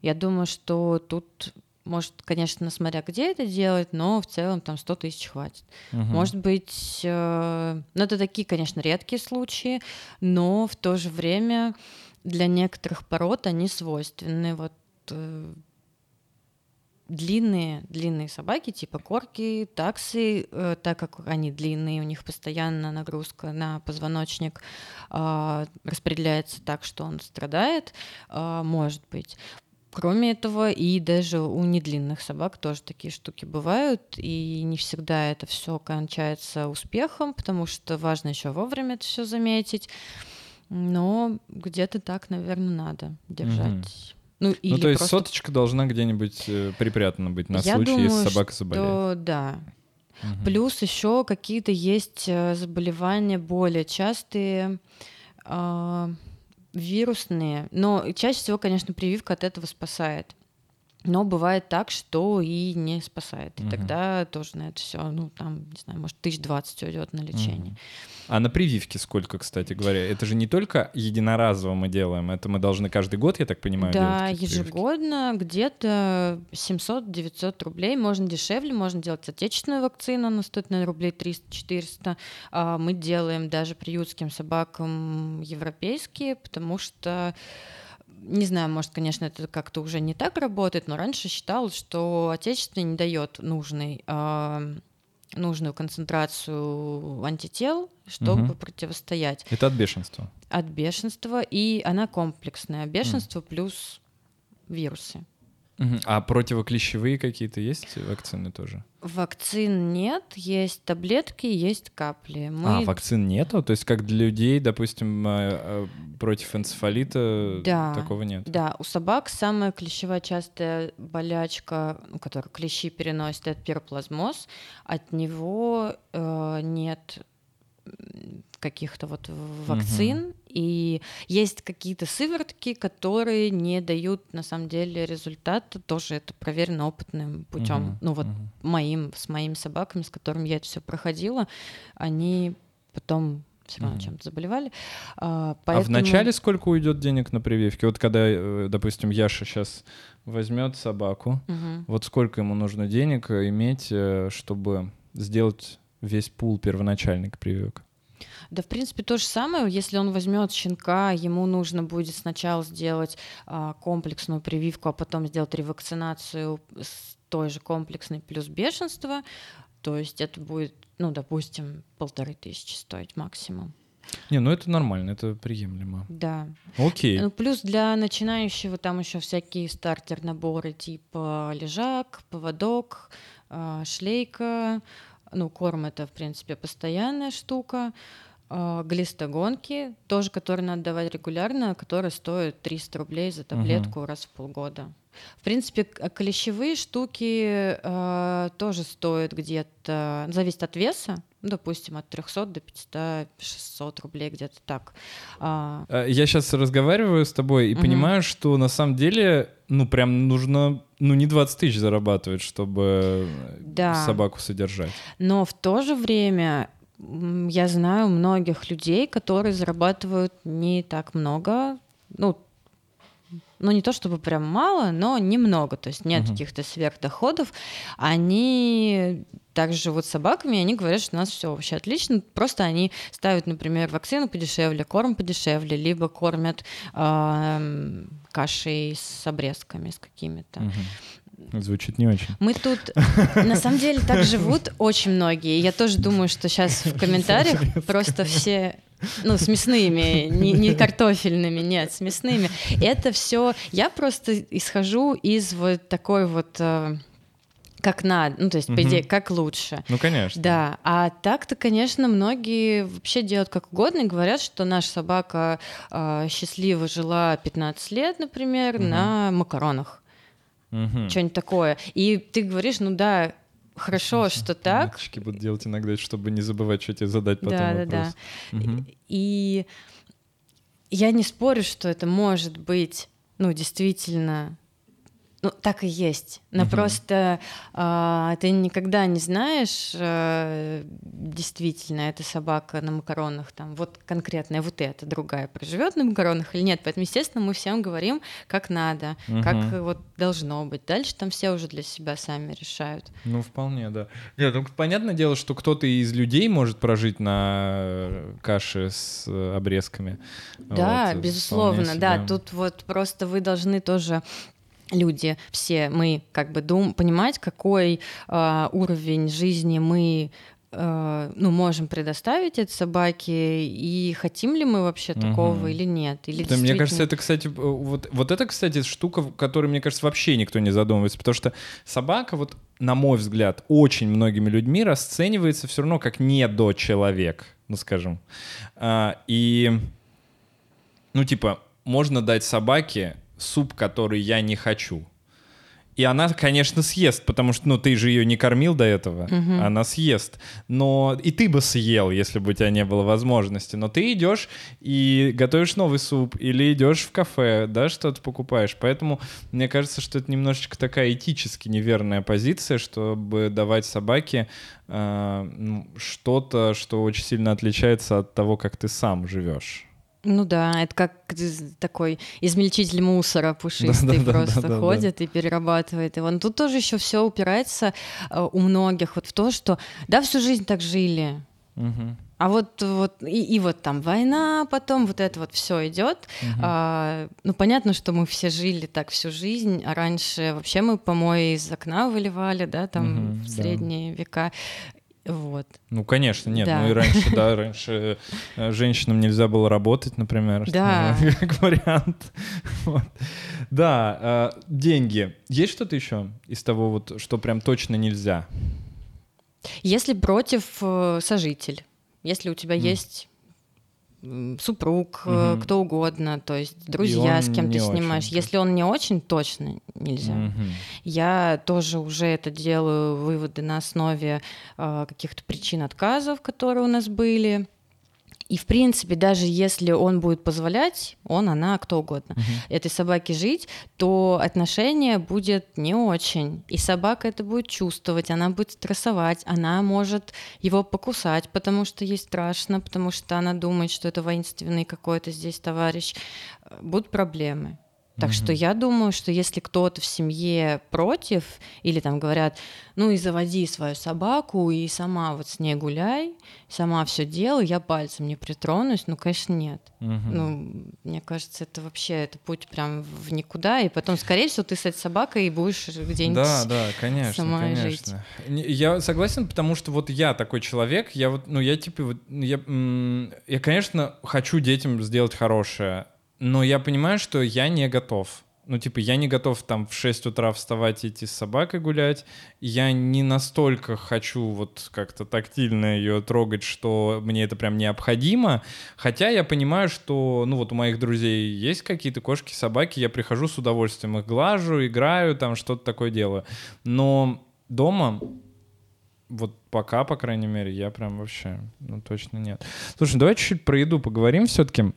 Я думаю, что тут может, конечно, смотря где это делать, но в целом там 100 тысяч хватит. Угу. Может быть, э, ну это такие, конечно, редкие случаи, но в то же время для некоторых пород они свойственны. Вот э, длинные, длинные собаки, типа корки, таксы, э, так как они длинные, у них постоянно нагрузка на позвоночник э, распределяется так, что он страдает, э, может быть. Кроме этого, и даже у недлинных собак тоже такие штуки бывают, и не всегда это все кончается успехом, потому что важно еще вовремя это все заметить. Но где-то так, наверное, надо держать. Mm-hmm. Ну, ну то есть просто... соточка должна где-нибудь э, припрятана быть на Я случай, думаю, если собака заболеет. Что, да. Угу. Плюс еще какие-то есть э, заболевания более частые. Э, вирусные, но чаще всего, конечно, прививка от этого спасает. Но бывает так, что и не спасает. И угу. тогда тоже на это все, ну, там, не знаю, может, тысяч двадцать уйдет на лечение. Угу. А на прививке сколько, кстати говоря? Это же не только единоразово мы делаем, это мы должны каждый год, я так понимаю, да, делать? Да, ежегодно где-то 700-900 рублей. Можно дешевле, можно делать отечественную вакцину, она стоит, наверное, рублей 300-400. А мы делаем даже приютским собакам европейские, потому что не знаю, может, конечно, это как-то уже не так работает, но раньше считалось, что отечественный не дает нужный, э, нужную концентрацию антител, чтобы угу. противостоять. Это от бешенства. От бешенства, и она комплексная. Бешенство угу. плюс вирусы. А противоклещевые какие-то есть вакцины тоже? Вакцин нет, есть таблетки, есть капли. Мы... А, вакцин нету? То есть как для людей, допустим, э, э, против энцефалита да, такого нет? Да, у собак самая клещевая частая болячка, которую клещи переносят, это пироплазмоз. От него э, нет каких-то вот вакцин, угу. И есть какие-то сыворотки, которые не дают на самом деле результата, тоже это проверено опытным путем. Угу. Ну вот угу. моим, с моими собаками, с которыми я это все проходила, они потом все равно mm чем-то заболевали. А, поэтому... а в начале сколько уйдет денег на прививки? Вот когда, э, допустим, Яша сейчас возьмет собаку, mm вот сколько ему нужно денег иметь, э, чтобы сделать весь пул первоначальных прививок? Да, в принципе, то же самое. Если он возьмет щенка, ему нужно будет сначала сделать а, комплексную прививку, а потом сделать ревакцинацию с той же комплексной плюс бешенство. То есть это будет, ну, допустим, полторы тысячи стоить максимум. Не, ну это нормально, это приемлемо. Да. Окей. Ну, плюс для начинающего там еще всякие стартер-наборы типа лежак, поводок, а, шлейка, ну, корм это, в принципе, постоянная штука. А, глистогонки, тоже, которые надо давать регулярно, которые стоят 300 рублей за таблетку угу. раз в полгода. В принципе, клещевые штуки э, тоже стоят где-то, зависит от веса, ну, допустим, от 300 до 500-600 рублей, где-то так. А... Я сейчас разговариваю с тобой и угу. понимаю, что на самом деле, ну, прям нужно, ну, не 20 тысяч зарабатывать, чтобы да. собаку содержать. Но в то же время я знаю многих людей, которые зарабатывают не так много, ну, ну не то чтобы прям мало, но немного, то есть нет uh-huh. каких-то сверхдоходов. Они также живут с собаками, и они говорят, что у нас все вообще отлично. Просто они ставят, например, вакцину подешевле, корм подешевле, либо кормят э, кашей с обрезками, с какими-то. Uh-huh. Звучит не очень. Мы тут, на самом деле, так живут очень многие. Я тоже думаю, что сейчас в комментариях просто все ну, с мясными, не, не картофельными, нет, с мясными. Это все. Я просто исхожу из вот такой вот э, как надо, ну, то есть, по идее, как лучше. Ну, конечно. Да, а так-то, конечно, многие вообще делают как угодно и говорят, что наша собака э, счастливо жила 15 лет, например, угу. на макаронах. Мгм. что-нибудь такое. И ты говоришь, ну да, хорошо, что так. Мальчики будут делать иногда, чтобы не забывать, что тебе задать потом Да, да, вопрос. да. Мгм. И я не спорю, что это может быть, ну, действительно, ну, так и есть. Но Мгм. просто а, ты никогда не знаешь, э, действительно, эта собака на макаронах, там, вот конкретная, вот эта другая, проживет на макаронах или нет. Поэтому, естественно, мы всем говорим, как надо, как Мгм. э, вот должно быть. Дальше там все уже для себя сами решают. Ну, вполне, да. Нет, ну, понятное дело, что кто-то из людей может прожить на каше с обрезками. Да, Вот, безусловно, да. Тут вот просто вы должны тоже люди все мы как бы дум понимать какой а, уровень жизни мы а, ну можем предоставить этой собаке и хотим ли мы вообще такого Мгм. или нет или Да, мне кажется, действительно- это, кстати, э, вот, вот это, кстати, штука, в которой, мне кажется, вообще никто не задумывается, потому что собака, вот, на мой взгляд, очень многими людьми расценивается все равно как не до человек, ну, скажем. А, и, ну, типа, можно дать собаке суп, который я не хочу. И она, конечно, съест, потому что, ну, ты же ее не кормил до этого, Мгм. она съест. Но и ты бы съел, если бы у тебя не было возможности. Но ты идешь и готовишь новый суп, или идешь в кафе, да, что-то покупаешь. Поэтому мне кажется, что это немножечко такая этически неверная позиция, чтобы давать собаке э, ну, что-то, что очень сильно отличается от того, как ты сам живешь. Ну да это как такой измельчитель мусора пушистый Да-да-да-да-да-да. просто ходит и перерабатывает его Но тут тоже еще все упирается э, у многих вот в то что да всю жизнь так жили Мгм. А вот, вот и, и вот там война, потом вот это вот все идет. Мгм. А, ну понятно, что мы все жили так всю жизнь, а раньше вообще мы помои из окна выливали, да, там Мгм, в да. средние века. Вот. Ну, конечно, нет. Да. Ну и раньше, да, раньше э, женщинам нельзя было работать, например. Да. Как вариант. Вот. Да, э, деньги. Есть что-то еще из того, вот, что прям точно нельзя? Если против э, сожитель, если у тебя есть супруг, Мгм. кто угодно, то есть друзья, с кем ты очень, снимаешь. то Если он не очень, точно нельзя. Мгм. Я тоже уже это делаю, выводы на основе э, каких-то причин отказов, которые у нас были. И, в принципе, даже если он будет позволять, он, она, кто угодно, Мгм. этой собаке жить, то отношение будет не очень. И собака это будет чувствовать, она будет стрессовать, она может его покусать, потому что ей страшно, потому что она думает, что это воинственный какой-то здесь товарищ. Э, Будут проблемы. Так что Мгм. я думаю, что если кто-то в семье против, или там говорят, ну и заводи свою собаку, и сама вот с ней гуляй, сама все делай, я пальцем не притронусь, ну, конечно, нет. Мгм. Ну, мне кажется, это вообще это путь прям в никуда, и потом, скорее всего, ты с этой собакой будешь где-нибудь... Да, да, конечно, сама и конечно. Не- Я согласен, потому что вот я такой человек, я вот, ну я типа вот, я, м, я, конечно, хочу детям сделать хорошее, но я понимаю, что я не готов. Ну, типа, я не готов там в 6 утра вставать и идти с собакой гулять. Я не настолько хочу вот как-то тактильно ее трогать, что мне это прям необходимо. Хотя я понимаю, что, ну, вот у моих друзей есть какие-то кошки, собаки, я прихожу с удовольствием их глажу, играю, там что-то такое делаю. Но дома вот пока, по крайней мере, я прям вообще, ну, точно нет. Слушай, давай чуть-чуть про еду поговорим все-таки.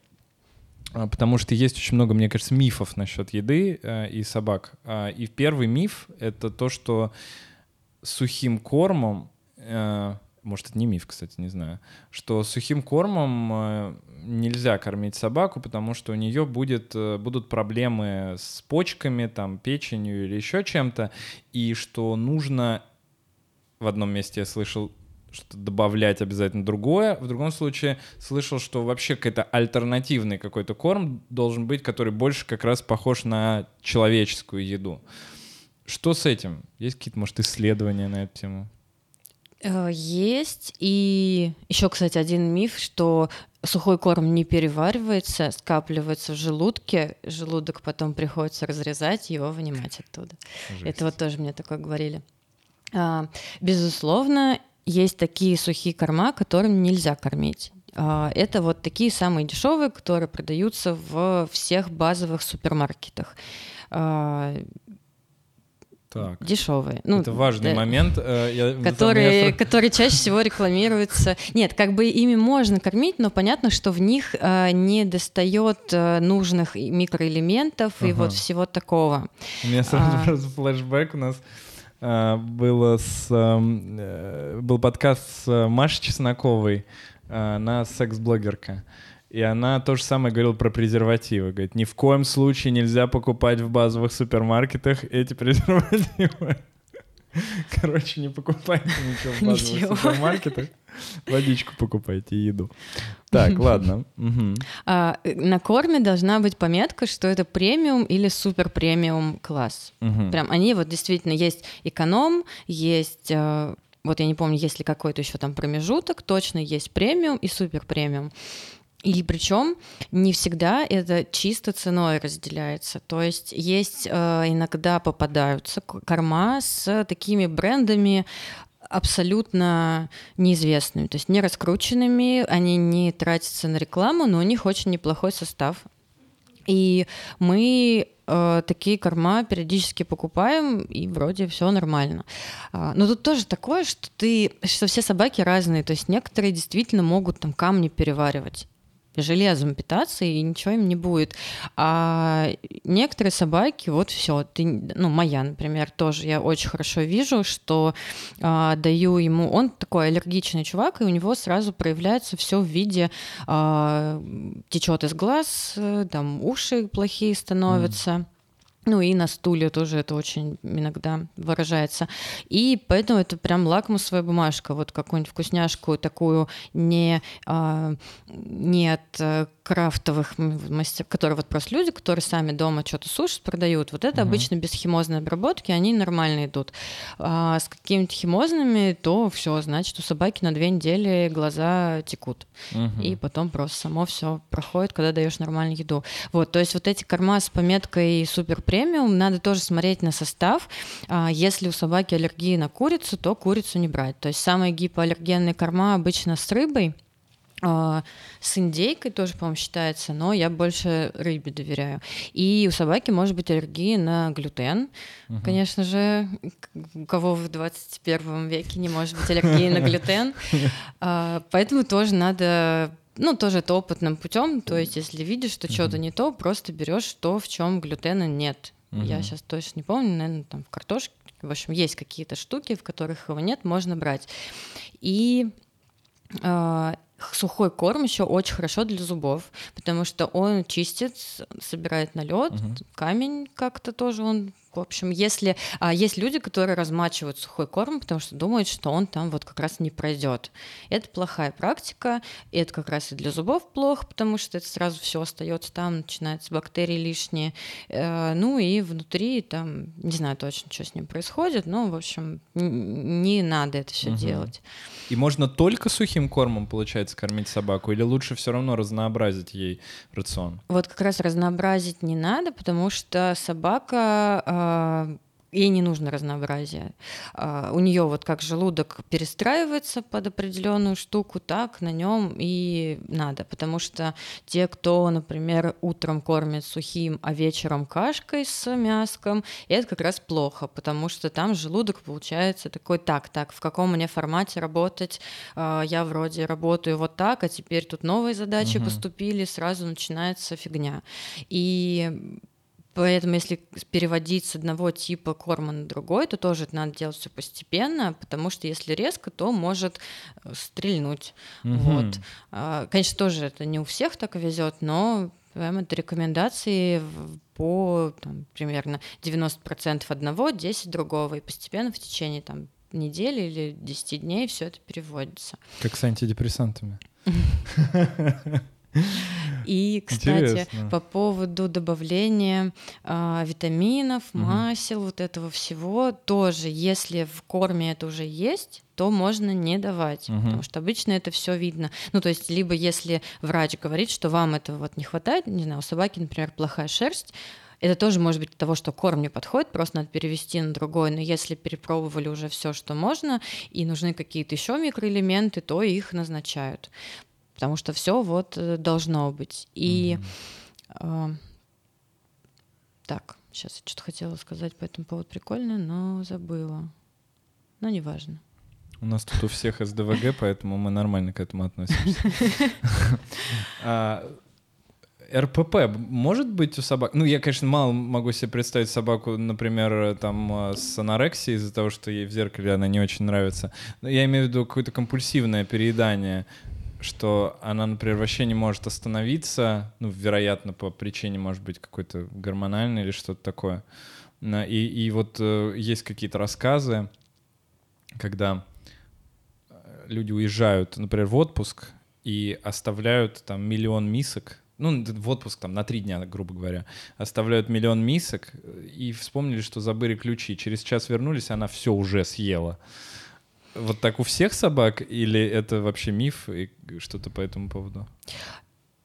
А, Потому что есть очень много, мне кажется, мифов насчет еды э, и собак. А, И первый миф — это то, что сухим кормом, э, может, это не миф, кстати, не знаю, что сухим кормом э, нельзя кормить собаку, потому что у нее будет, будут проблемы с почками, там, печенью или еще чем-то, и что нужно, в одном месте я слышал, что добавлять обязательно другое. В другом случае слышал, что вообще какой-то альтернативный какой-то корм должен быть, который больше как раз похож на человеческую еду. Что с этим? Есть какие-то, может, исследования на эту тему? Э, Есть. И еще, кстати, один миф, что сухой корм не переваривается, скапливается в желудке, желудок потом приходится разрезать, его вынимать оттуда. Жесть. Это вот тоже мне такое говорили. А, Безусловно, есть такие сухие корма, которыми нельзя кормить. А, Это вот такие самые дешевые, которые продаются в всех базовых супермаркетах. А, Так. Дешевые. Ну, Это важный да, момент. э, я- Которые, я- которые чаще всего рекламируются. Нет, как бы ими можно кормить, но понятно, что в них э, не достает э, нужных и микроэлементов и Ага. вот всего такого. У меня сразу А. просто флешбэк у нас было с эм, э, был подкаст с э, Машей Чесноковой, она секс-блогерка. И она то же самое говорила про презервативы. Говорит, ни в коем случае нельзя покупать в базовых супермаркетах эти презервативы. Короче, не покупайте ничего в базовых супермаркетах. Водичку покупайте и еду. Так, ладно. Мгм. А, э, на корме должна быть пометка, что это премиум или супер премиум класс. Мгм. Прям они вот действительно есть эконом, есть э, вот я не помню, есть ли какой-то еще там промежуток, точно есть премиум и супер премиум. И причем не всегда это чисто ценой разделяется. То есть есть э, иногда попадаются корма с такими брендами абсолютно неизвестными, то есть не раскрученными, они не тратятся на рекламу, но у них очень неплохой состав. И мы э, такие корма периодически покупаем, и вроде все нормально. А, но тут тоже такое, что ты, что все собаки разные, то есть некоторые действительно могут там камни переваривать железом питаться, и ничего им не будет. А некоторые собаки, вот все, ты, ну, моя, например, тоже, я очень хорошо вижу, что а, даю ему, он такой аллергичный чувак, и у него сразу проявляется все в виде а, течет из глаз, э, там уши плохие становятся. Ну и на стуле тоже это очень иногда выражается. И поэтому это прям лакмусовая бумажка. Вот какую-нибудь вкусняшку такую не, а, не от э, крафтовых м- мастер, которые вот просто люди, которые сами дома что-то сушат, продают. Вот это Мгм. обычно без химозной обработки, они нормально идут. А с какими-то химозными, то все, значит, у собаки на две недели глаза текут Мгм. и потом просто само все проходит, когда даешь нормальную еду. Вот, то есть вот эти корма с пометкой супер премиум надо тоже смотреть на состав. А, Если у собаки аллергия на курицу, то курицу не брать. То есть самые гипоаллергенные корма обычно с рыбой. А, С индейкой тоже, по-моему, считается, но я больше рыбе доверяю. И у собаки может быть аллергия на глютен. Мгм. Конечно же, у кого в 21 веке не может быть аллергии на глютен. А, Поэтому тоже надо ну, тоже это опытным путем. То есть, если видишь, что что-то не то, просто берешь то, в чем глютена нет. Я сейчас точно не помню, наверное, там в картошке. В общем, есть какие-то штуки, в которых его нет, можно брать. И а, сухой корм еще очень хорошо для зубов, потому что он чистит, собирает налет, Мгм. камень как-то тоже он. В общем, если а, есть люди, которые размачивают сухой корм, потому что думают, что он там вот как раз не пройдет. Это плохая практика, и это как раз и для зубов плохо, потому что это сразу все остается там, начинаются бактерии лишние. Э, ну и внутри там, не знаю точно, что с ним происходит, но, в общем, не надо это все Мгм. делать. И можно только сухим кормом, получается, кормить собаку? Или лучше все равно разнообразить ей рацион? Вот как раз разнообразить не надо, потому что собака а, ей не нужно разнообразие. А, у нее вот как желудок перестраивается под определенную штуку, так на нем и надо. Потому что те, кто, например, утром кормит сухим, а вечером кашкой с мяском, это как раз плохо, потому что там желудок получается такой, так, так, в каком мне формате работать? А, Я вроде работаю вот так, а теперь тут новые задачи Мгм. поступили, сразу начинается фигня. И Поэтому, если переводить с одного типа корма на другой, то тоже это надо делать все постепенно, потому что если резко, то может э, стрельнуть. Мгм. Вот. А, Конечно, тоже это не у всех так везет, но прям это рекомендации по там, примерно 90% одного, 10 другого, и постепенно в течение там, недели или 10 дней все это переводится. Как с антидепрессантами. И, кстати, Интересно. по поводу добавления а, витаминов, масел, вот этого всего, тоже, если в корме это уже есть, то можно не давать, Мгм. потому что обычно это все видно. Ну, то есть, либо если врач говорит, что вам этого вот не хватает, не знаю, у собаки, например, плохая шерсть, это тоже может быть того, что корм не подходит, просто надо перевести на другой. Но если перепробовали уже все, что можно, и нужны какие-то еще микроэлементы, то их назначают. Потому что все вот э, должно быть. И Мгм. а, так, Сейчас я что-то хотела сказать по этому поводу прикольное, но забыла. Но неважно. У нас тут у всех СДВГ, поэтому мы нормально к этому относимся. А, РПП может быть у собак? Ну, я, конечно, мало могу себе представить собаку, например, там а, с анорексией из-за того, что ей в зеркале она не очень нравится. Но я имею в виду какое-то компульсивное переедание, что она, например, вообще не может остановиться, ну, вероятно, по причине, может быть, какой-то гормональной или что-то такое. И, и вот э, есть какие-то рассказы, когда люди уезжают, например, в отпуск и оставляют там миллион мисок, ну, в отпуск там на три дня, грубо говоря, оставляют миллион мисок и вспомнили, что забыли ключи. Через час вернулись, она все уже съела. Вот так у всех собак или это вообще миф и что-то по этому поводу?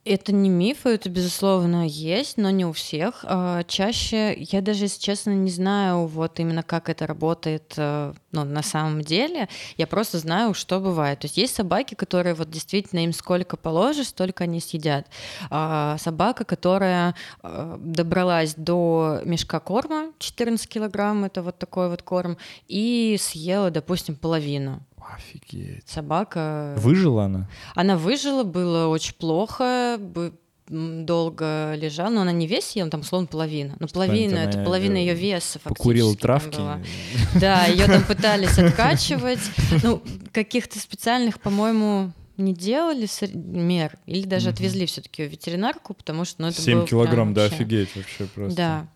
Это не миф, это, безусловно, есть, но не у всех. А, чаще, я даже, если честно, не знаю, вот именно как это работает э, ну, на самом деле. Я просто знаю, что бывает. То есть есть собаки, которые вот действительно им сколько положишь, столько они съедят. А собака, которая э, добралась до мешка корма, 14 килограмм, это вот такой вот корм, и съела, допустим, половину. Офигеть. Собака... Выжила она? Она выжила, было очень плохо, долго лежала, но она не весь съела, там условно половина. Но половина, это половина ее веса фактически. Покурила травки. Да, ее там пытались откачивать. Ну, каких-то специальных, по-моему, не делали мер, или даже угу. отвезли все-таки в ветеринарку, потому что ну, это 7 килограмм, да, офигеть вообще просто. Да.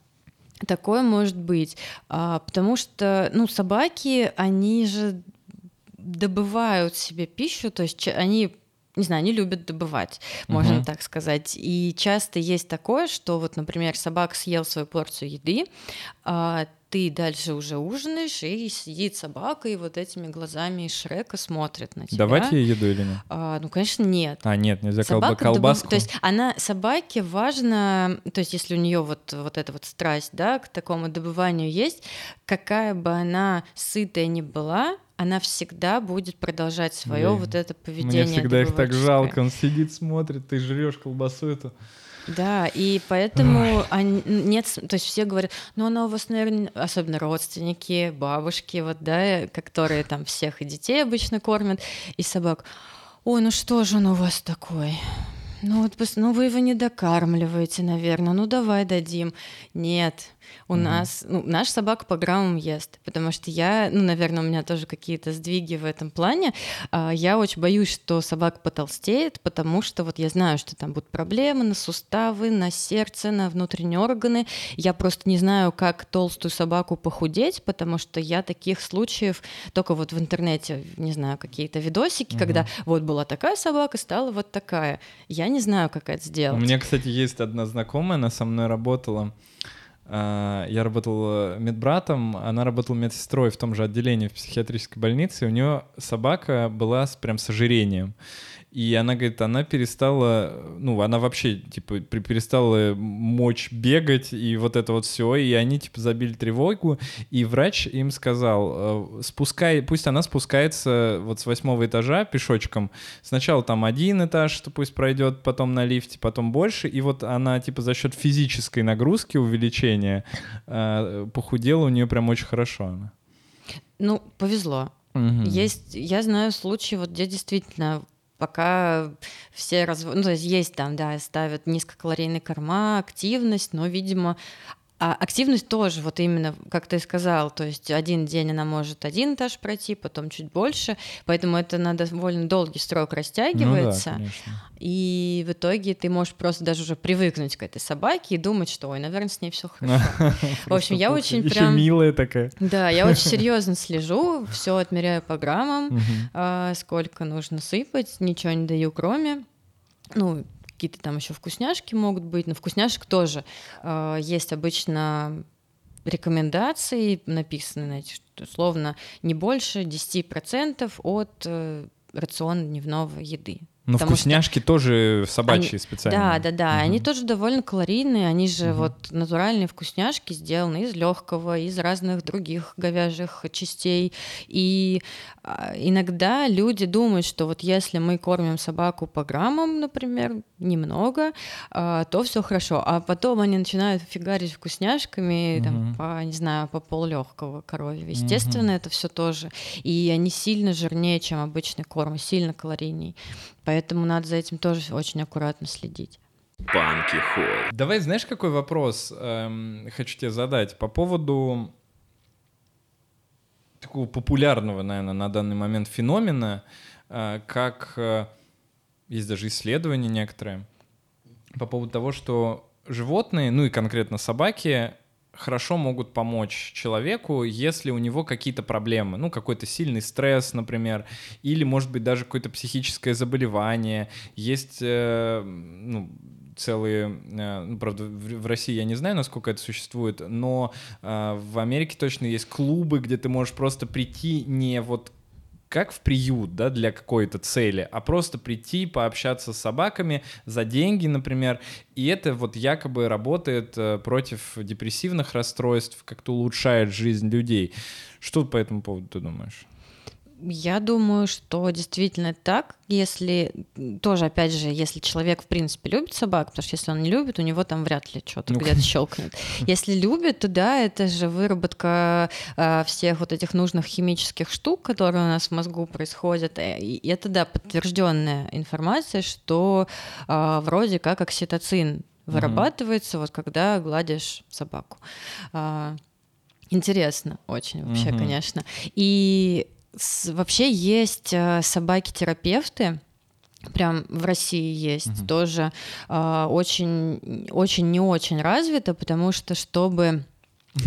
Такое может быть. А, потому что, ну, собаки, они же добывают себе пищу, то есть они не знаю, они любят добывать, можно uh-huh. так сказать. И часто есть такое, что вот, например, собака съел свою порцию еды, а ты дальше уже ужинаешь, и сидит собака и вот этими глазами Шрека смотрит на тебя. Давать ей еду или нет? А, ну, конечно, нет. А, нет, нельзя собака колбаску? Добыв... То есть она, собаке важно, то есть если у нее вот, вот эта вот страсть, да, к такому добыванию есть, какая бы она сытая ни была, она всегда будет продолжать свое Блин. вот это поведение. Мне всегда их так жалко, он сидит, смотрит, ты жрешь колбасу эту. Да, и поэтому они, нет, то есть все говорят, ну она у вас, наверное, особенно родственники, бабушки, вот, да, которые там всех и детей обычно кормят, и собак. Ой, ну что же он у вас такой? Ну вот, ну вы его не докармливаете, наверное. Ну давай дадим. Нет, у mm-hmm. нас, ну, наш собака по граммам ест, потому что я, ну, наверное, у меня тоже какие-то сдвиги в этом плане. А, я очень боюсь, что собака потолстеет, потому что вот я знаю, что там будут проблемы на суставы, на сердце, на внутренние органы. Я просто не знаю, как толстую собаку похудеть, потому что я таких случаев только вот в интернете, не знаю, какие-то видосики, mm-hmm. когда вот была такая собака, стала вот такая. Я не знаю, как это сделать. У меня, кстати, есть одна знакомая, она со мной работала. А, я работал э, медбратом, она работала медсестрой в том же отделении в психиатрической больнице, и у нее собака была с, прям с ожирением. И она говорит, она перестала, ну, она вообще, типа, перестала мочь бегать и вот это вот все. И они, типа, забили тревогу. И врач им сказал, э, спускай, пусть она спускается вот с восьмого этажа пешочком. Сначала там один этаж, что пусть пройдет, потом на лифте, потом больше. И вот она, типа, за счет физической нагрузки, увеличения, э, похудела у нее прям очень хорошо. Она. Ну, повезло. Угу. Есть, я знаю случаи, вот где действительно пока все разв... ну, то есть есть там, да, ставят низкокалорийные корма, активность, но, видимо, а активность тоже, вот именно, как ты сказал, то есть один день она может один этаж пройти, потом чуть больше, поэтому это на довольно долгий срок растягивается. Ну да, и в итоге ты можешь просто даже уже привыкнуть к этой собаке и думать, что, ой, наверное, с ней все хорошо. В общем, я очень прям... милая такая. Да, я очень серьезно слежу, все отмеряю по граммам, а, сколько нужно сыпать, ничего не даю кроме ну, какие-то там еще вкусняшки могут быть, но вкусняшек тоже э, есть обычно рекомендации написаны, знаете, условно не больше 10% от э, рациона дневного еды. Ну, вкусняшки что... тоже собачьи они... специально. Да, да, да. Угу. Они тоже довольно калорийные. Они же угу. вот натуральные вкусняшки сделаны из легкого, из разных других говяжьих частей. И иногда люди думают, что вот если мы кормим собаку по граммам, например, немного, а, то все хорошо. А потом они начинают фигарить вкусняшками, угу. там, по, не знаю, по пол легкого коровьего. Естественно, угу. это все тоже. И они сильно жирнее, чем обычный корм, сильно калорийней. Поэтому надо за этим тоже очень аккуратно следить. Банки ход. Давай, знаешь, какой вопрос эм, хочу тебе задать по поводу такого популярного, наверное, на данный момент феномена, э, как э, есть даже исследования некоторые по поводу того, что животные, ну и конкретно собаки, хорошо могут помочь человеку, если у него какие-то проблемы, ну, какой-то сильный стресс, например, или, может быть, даже какое-то психическое заболевание. Есть, э, ну, целые, э, ну, правда, в, России я не знаю, насколько это существует, но э, в Америке точно есть клубы, где ты можешь просто прийти не вот как в приют, да, для какой-то цели, а просто прийти, пообщаться с собаками за деньги, например, и это вот якобы работает э, против депрессивных расстройств, как-то улучшает жизнь людей. Что по этому поводу ты думаешь? Я думаю, что действительно так, если тоже, опять же, если человек в принципе любит собак, потому что если он не любит, у него там вряд ли что-то ну, где-то щелкнет. Если любит, то да, это же выработка э, всех вот этих нужных химических штук, которые у нас в мозгу происходят. Э, и это да, подтвержденная информация, что э, вроде как окситоцин вырабатывается, mm-hmm. вот когда гладишь собаку. А, интересно очень вообще, mm-hmm. конечно. И Вообще есть э, собаки-терапевты, прям в России есть угу. тоже э, очень очень не очень развито, потому что чтобы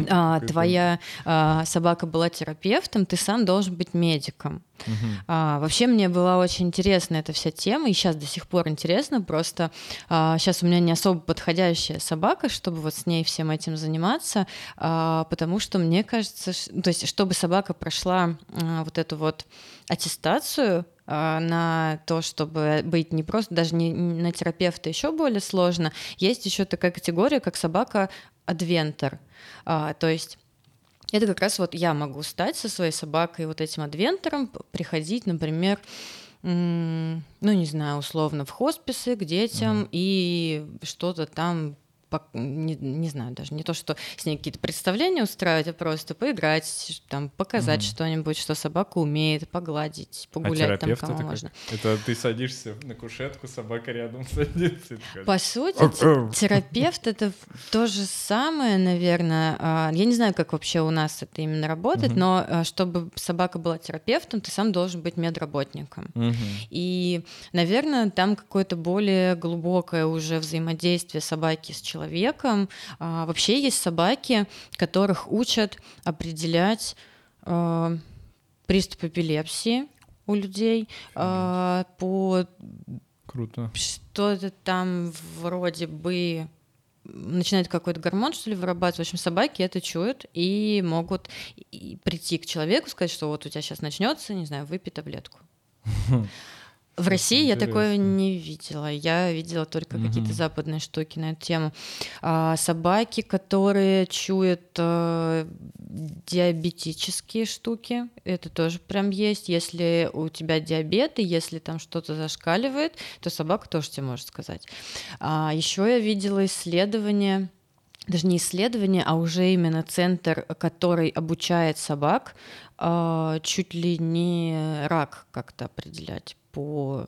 а, твоя а, собака была терапевтом, ты сам должен быть медиком. Угу. А, вообще мне была очень интересна эта вся тема, и сейчас до сих пор интересно, просто а, сейчас у меня не особо подходящая собака, чтобы вот с ней всем этим заниматься, а, потому что мне кажется, то есть чтобы собака прошла а, вот эту вот аттестацию, а, на то, чтобы быть не просто, даже не на терапевта еще более сложно. Есть еще такая категория, как собака-адвентор. А, то есть это как раз вот я могу стать со своей собакой вот этим адвентором, приходить, например, ну, не знаю, условно, в хосписы к детям mm и что-то там не, не знаю, даже не то, что с ней какие-то представления устраивать, а просто поиграть, там, показать mm что-нибудь, что собака умеет, погладить, а погулять а там, кому это можно. Как? Это ты садишься на кушетку, собака рядом садится. По сути, терапевт — это то же самое, наверное. А, я не знаю, как вообще у нас это именно работает, но а, чтобы собака была терапевтом, ты сам должен быть медработником. И, наверное, там какое-то более глубокое уже взаимодействие собаки с человеком, человеком. А, вообще есть собаки, которых учат определять а, приступ эпилепсии у людей а, по Круто. Что-то там вроде бы начинает какой-то гормон, что ли, вырабатывать. В общем, собаки это чуют и могут прийти к человеку, сказать, что вот у тебя сейчас начнется, не знаю, выпей таблетку. В России я такое не видела. Я видела только угу. какие-то западные штуки на эту тему. А, собаки, которые чуют а, диабетические штуки, это тоже прям есть. Если у тебя диабет и если там что-то зашкаливает, то собака тоже тебе может сказать. А, еще я видела исследование даже не исследование, а уже именно центр, который обучает собак а, чуть ли не рак как-то определять по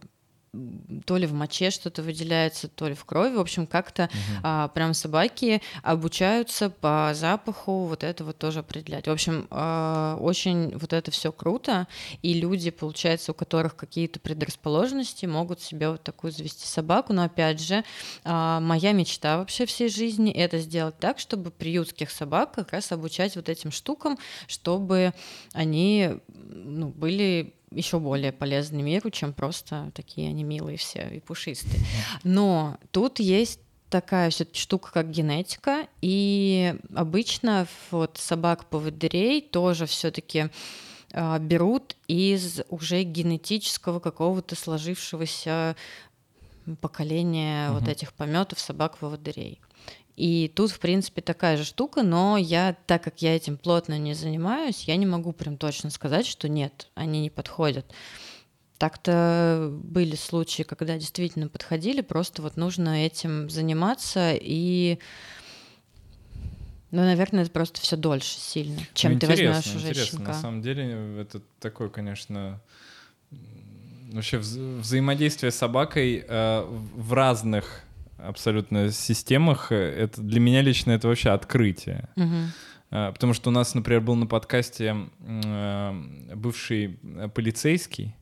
то ли в моче что-то выделяется, то ли в крови. В общем, как-то угу. а, прям собаки обучаются по запаху вот это вот тоже определять. В общем, а, очень вот это все круто, и люди, получается, у которых какие-то предрасположенности, могут себе вот такую завести собаку. Но опять же, а, моя мечта вообще всей жизни это сделать так, чтобы приютских собак как раз обучать вот этим штукам, чтобы они ну, были еще более полезны миру, чем просто такие они милые все и пушистые. Но тут есть такая все-таки штука, как генетика, и обычно вот собак-поводырей тоже все-таки э, берут из уже генетического какого-то сложившегося поколения угу. вот этих пометов собак-поводырей. И тут, в принципе, такая же штука, но я, так как я этим плотно не занимаюсь, я не могу прям точно сказать, что нет, они не подходят. Так-то были случаи, когда действительно подходили, просто вот нужно этим заниматься и ну, наверное, это просто все дольше сильно, чем ну, ты возьмешь уже интересно. щенка. На самом деле, это такое, конечно, вообще вза взаимодействие с собакой э, в разных абсолютно системах, э, это для меня лично это вообще открытие. Угу. Потому что у нас, например, был на подкасте э, бывший полицейский,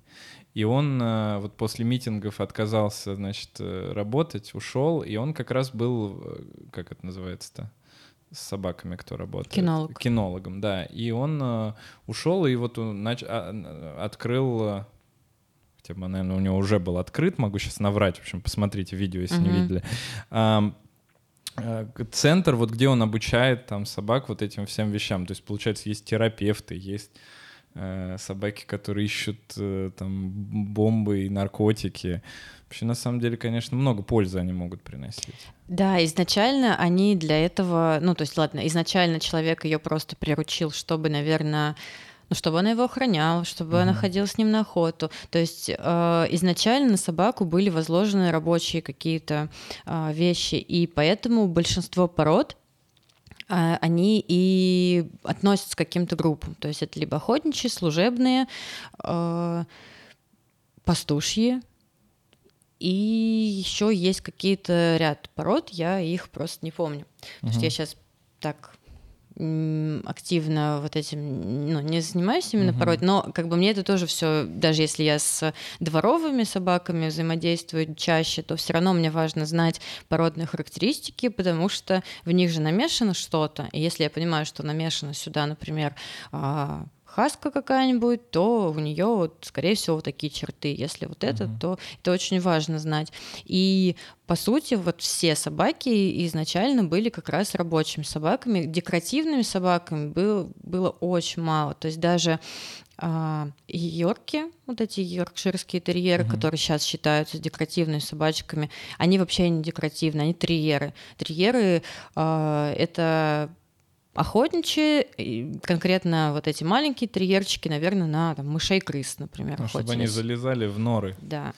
и он вот после митингов отказался, значит, работать, ушел, и он как раз был, как это называется-то, с собаками, кто работает. Кинолог. Кинологом, да. И он ушел и вот нач... А, открыл хотя бы, наверное, у него уже был открыт, могу сейчас наврать, в общем, посмотрите видео, если uh-huh. не видели. А, центр, вот где он обучает там собак вот этим всем вещам. То есть, получается, есть терапевты, есть э, собаки, которые ищут э, там бомбы и наркотики. Вообще, на самом деле, конечно, много пользы они могут приносить. Да, изначально они для этого, ну, то есть, ладно, изначально человек ее просто приручил, чтобы, наверное, ну, чтобы она его охраняла, чтобы mm-hmm. она ходила с ним на охоту. То есть э, изначально на собаку были возложены рабочие какие-то э, вещи, и поэтому большинство пород э, они и относятся к каким-то группам. То есть это либо охотничьи, служебные, э, пастушьи, и еще есть какие-то ряд пород, я их просто не помню. Потому что я сейчас так активно вот этим ну, не занимаюсь именно uh-huh. порой, но как бы мне это тоже все, даже если я с дворовыми собаками взаимодействую чаще, то все равно мне важно знать породные характеристики, потому что в них же намешано что-то. И если я понимаю, что намешано сюда, например, а, хаска какая-нибудь, то у нее, вот, скорее всего, вот такие черты. Если вот это, mm-hmm. то это очень важно знать. И по сути, вот все собаки изначально были как раз рабочими собаками. Декоративными собаками было, было очень мало. То есть даже а, йорки, вот эти йоркширские терьеры, mm-hmm. которые сейчас считаются декоративными собачками, они вообще не декоративные, они терьеры. Терьеры а, это охотничьи, конкретно вот эти маленькие терьерчики, наверное, на там, мышей крыс, например. Ну, чтобы они залезали в норы. Да.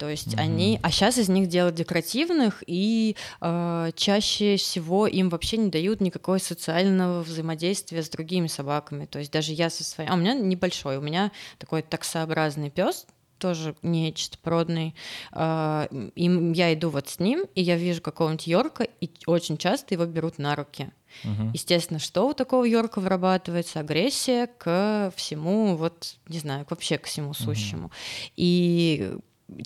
То есть угу. они, а сейчас из них делают декоративных, и э, чаще всего им вообще не дают никакого социального взаимодействия с другими собаками. То есть даже я со своей, а у меня небольшой, у меня такой таксообразный пес, тоже не чистопородный. Э, и я иду вот с ним, и я вижу какого-нибудь Йорка, и очень часто его берут на руки. Угу. Естественно, что у такого Йорка вырабатывается? Агрессия к всему, вот, не знаю, вообще к всему сущему. Угу. И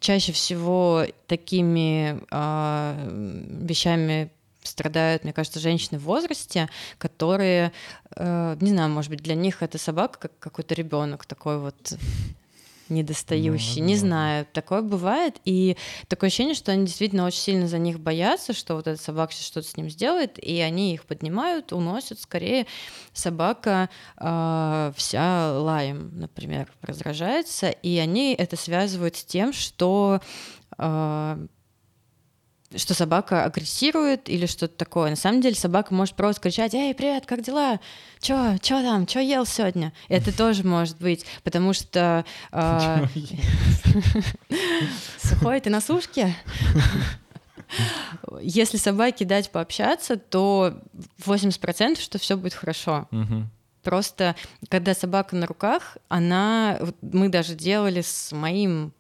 чаще всего такими э, вещами страдают, мне кажется, женщины в возрасте, которые, э, не знаю, может быть, для них эта собака как какой-то ребенок такой вот недостающий. Ну, не знаю, такое бывает. И такое ощущение, что они действительно очень сильно за них боятся, что вот эта собака сейчас что-то с ним сделает, и они их поднимают, уносят. Скорее, собака э, вся лаем, например, раздражается, и они это связывают с тем, что э, что собака агрессирует или что-то такое. На самом деле собака может просто кричать «Эй, привет, как дела? Чё, чё там? Чё ел сегодня?» Это тоже может быть, потому что... А, Сухой, ты на сушке? Если собаке дать пообщаться, то 80% что все будет хорошо. Просто когда собака на руках, она, мы даже делали с моим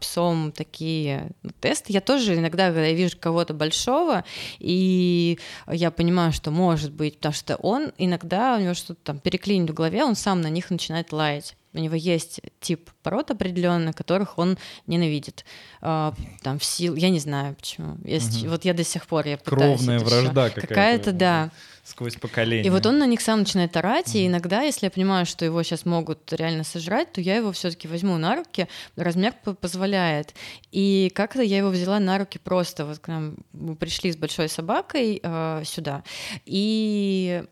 псом такие ну, тесты. Я тоже иногда, когда я вижу кого-то большого, и я понимаю, что может быть, потому что он иногда, у него что-то там переклинит в голове, он сам на них начинает лаять. У него есть тип пород определенный, которых он ненавидит. А, там в сил, я не знаю почему. Есть, угу. Вот я до сих пор я пытаюсь. Кровная вражда какая-то. Какая-то, да сквозь поколение. И вот он на них сам начинает орать, mm. и иногда, если я понимаю, что его сейчас могут реально сожрать, то я его все-таки возьму на руки, размер позволяет. И как-то я его взяла на руки просто, вот к нам пришли с большой собакой э, сюда, и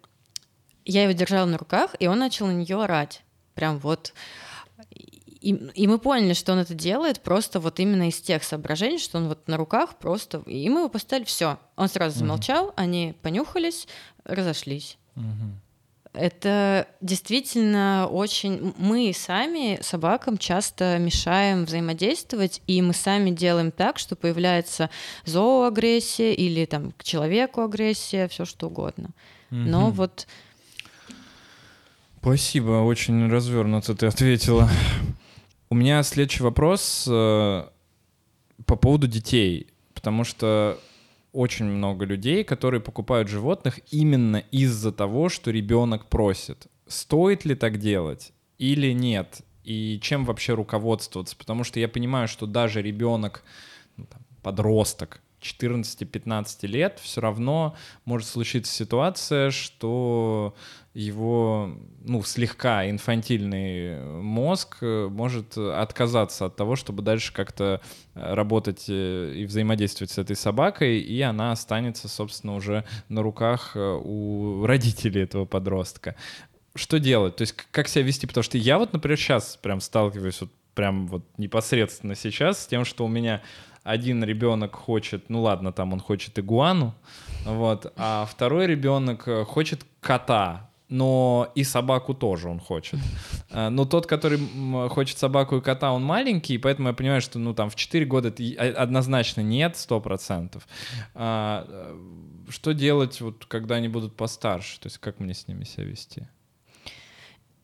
я его держала на руках, и он начал на нее орать прям вот и, и мы поняли, что он это делает просто вот именно из тех соображений, что он вот на руках просто... И мы его поставили, все. Он сразу замолчал, угу. они понюхались, разошлись. Угу. Это действительно очень... Мы сами собакам часто мешаем взаимодействовать, и мы сами делаем так, что появляется зооагрессия или там к человеку агрессия, все что угодно. Угу. Но вот... Спасибо, очень развернуто ты ответила. У меня следующий вопрос э, по поводу детей, потому что очень много людей, которые покупают животных именно из-за того, что ребенок просит. Стоит ли так делать или нет? И чем вообще руководствоваться? Потому что я понимаю, что даже ребенок, ну, там, подросток, 14-15 лет, все равно может случиться ситуация, что его ну, слегка инфантильный мозг э, может отказаться от того, чтобы дальше как-то э, работать э, и взаимодействовать с этой собакой, и она останется, собственно, уже на руках у родителей этого подростка. Что делать? То есть как себя вести? Потому что я вот, например, сейчас прям сталкиваюсь вот прям вот непосредственно сейчас с тем, что у меня один ребенок хочет, ну ладно, там он хочет игуану, вот, а второй ребенок хочет кота, но и собаку тоже он хочет. А, но тот, который хочет собаку и кота, он маленький, и поэтому я понимаю, что ну там в 4 года это однозначно нет, 100%. А, э, что делать, вот, когда они будут постарше? То есть как мне с ними себя вести?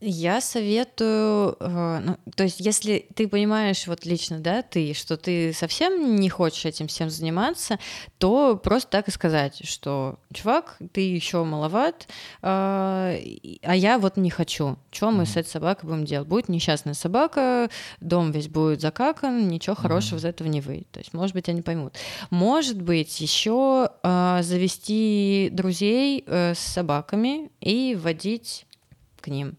Я советую, э, ну, то есть если ты понимаешь, вот лично, да, ты, что ты совсем не хочешь этим всем заниматься, то просто так и сказать, что, чувак, ты еще маловат, а, а я вот не хочу. Что мы mm-hmm. с этой собакой будем делать? Будет несчастная собака, дом весь будет закакан, ничего хорошего mm-hmm. из этого не выйдет. То есть, может быть, они поймут. Может быть, еще а, завести друзей э, с собаками и водить к ним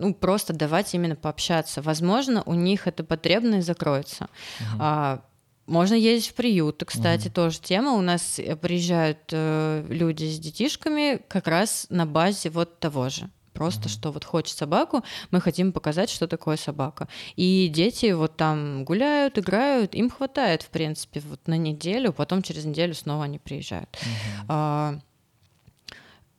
ну, просто давать именно пообщаться. Возможно, у них эта потребность закроется. Uh-huh. А, можно ездить в приюты, кстати, uh-huh. тоже тема. У нас э, приезжают э, люди с детишками как раз на базе вот того же. Просто uh-huh. что вот хочет собаку, мы хотим показать, что такое собака. И дети вот там гуляют, играют, им хватает, в принципе, вот на неделю, потом через неделю снова они приезжают. Uh-huh. А,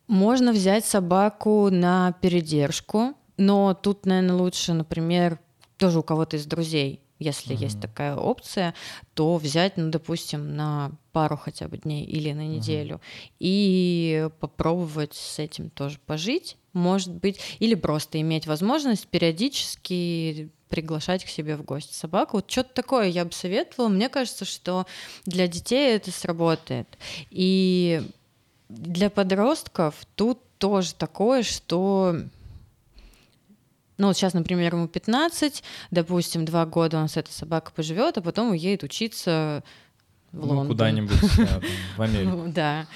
можно взять собаку на передержку, но тут, наверное, лучше, например, тоже у кого-то из друзей, если mm-hmm. есть такая опция, то взять, ну, допустим, на пару хотя бы дней или на неделю mm-hmm. и попробовать с этим тоже пожить, может быть, или просто иметь возможность периодически приглашать к себе в гости собаку. Вот что-то такое я бы советовала. Мне кажется, что для детей это сработает. И для подростков тут тоже такое, что ну, вот сейчас, например, ему 15, допустим, два года он с этой собакой поживет, а потом уедет учиться в ну, Лондон. куда-нибудь в Америку. Да.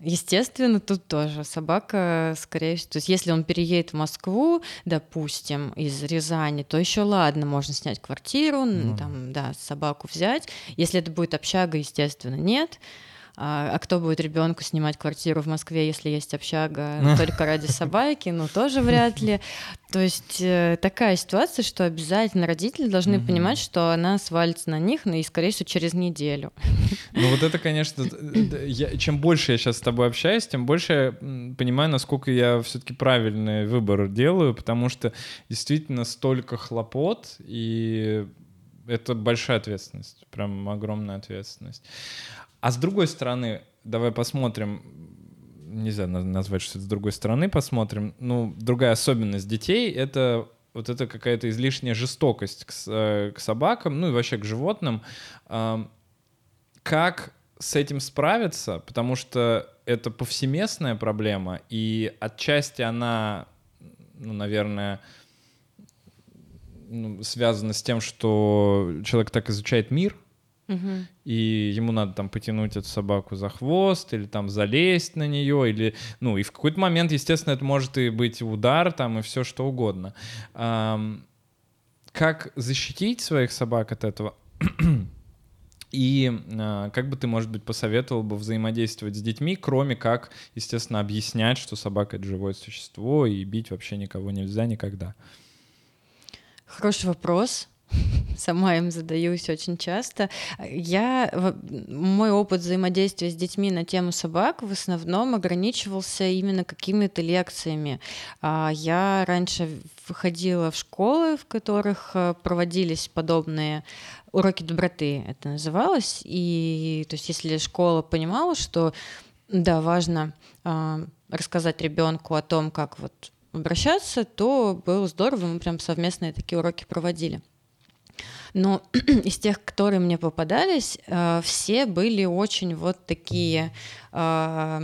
Естественно, тут тоже собака, скорее всего, то есть если он переедет в Москву, допустим, из Рязани, то еще ладно, можно снять квартиру, ну. там, да, собаку взять. Если это будет общага, естественно, нет. А, а кто будет ребенку снимать квартиру в Москве, если есть общага только ради собаки? Ну, тоже вряд ли. То есть э, такая ситуация, что обязательно родители должны понимать, что она свалится на них, ну и, скорее всего, через неделю. Ну вот это, конечно, я, чем больше я сейчас с тобой общаюсь, тем больше я понимаю, насколько я все-таки правильный выбор делаю, потому что действительно столько хлопот, и это большая ответственность, прям огромная ответственность. А с другой стороны, давай посмотрим, нельзя назвать, что это с другой стороны посмотрим. Ну, другая особенность детей — это вот это какая-то излишняя жестокость к, э, к собакам, ну и вообще к животным. Как с этим справиться? Потому что это повсеместная проблема, и отчасти она, ну, наверное, связана с тем, что человек так изучает мир — и ему надо там потянуть эту собаку за хвост или там залезть на нее, или, ну, и в какой-то момент, естественно, это может и быть удар там и все что угодно. Как защитить своих собак от этого? И э, как бы ты, может быть, посоветовал бы взаимодействовать с детьми, кроме как, естественно, объяснять, что собака — это живое существо, и бить вообще никого нельзя никогда? Хороший вопрос. Сама им задаюсь очень часто. Я, мой опыт взаимодействия с детьми на тему собак в основном ограничивался именно какими-то лекциями. А, я раньше выходила в школы, в которых э, проводились подобные уроки доброты, это называлось. И то есть если школа понимала, что да, важно а, рассказать ребенку о том, как вот обращаться, то было здорово, мы прям совместные такие уроки проводили. Но из тех, которые мне попадались, а, все были очень вот такие а,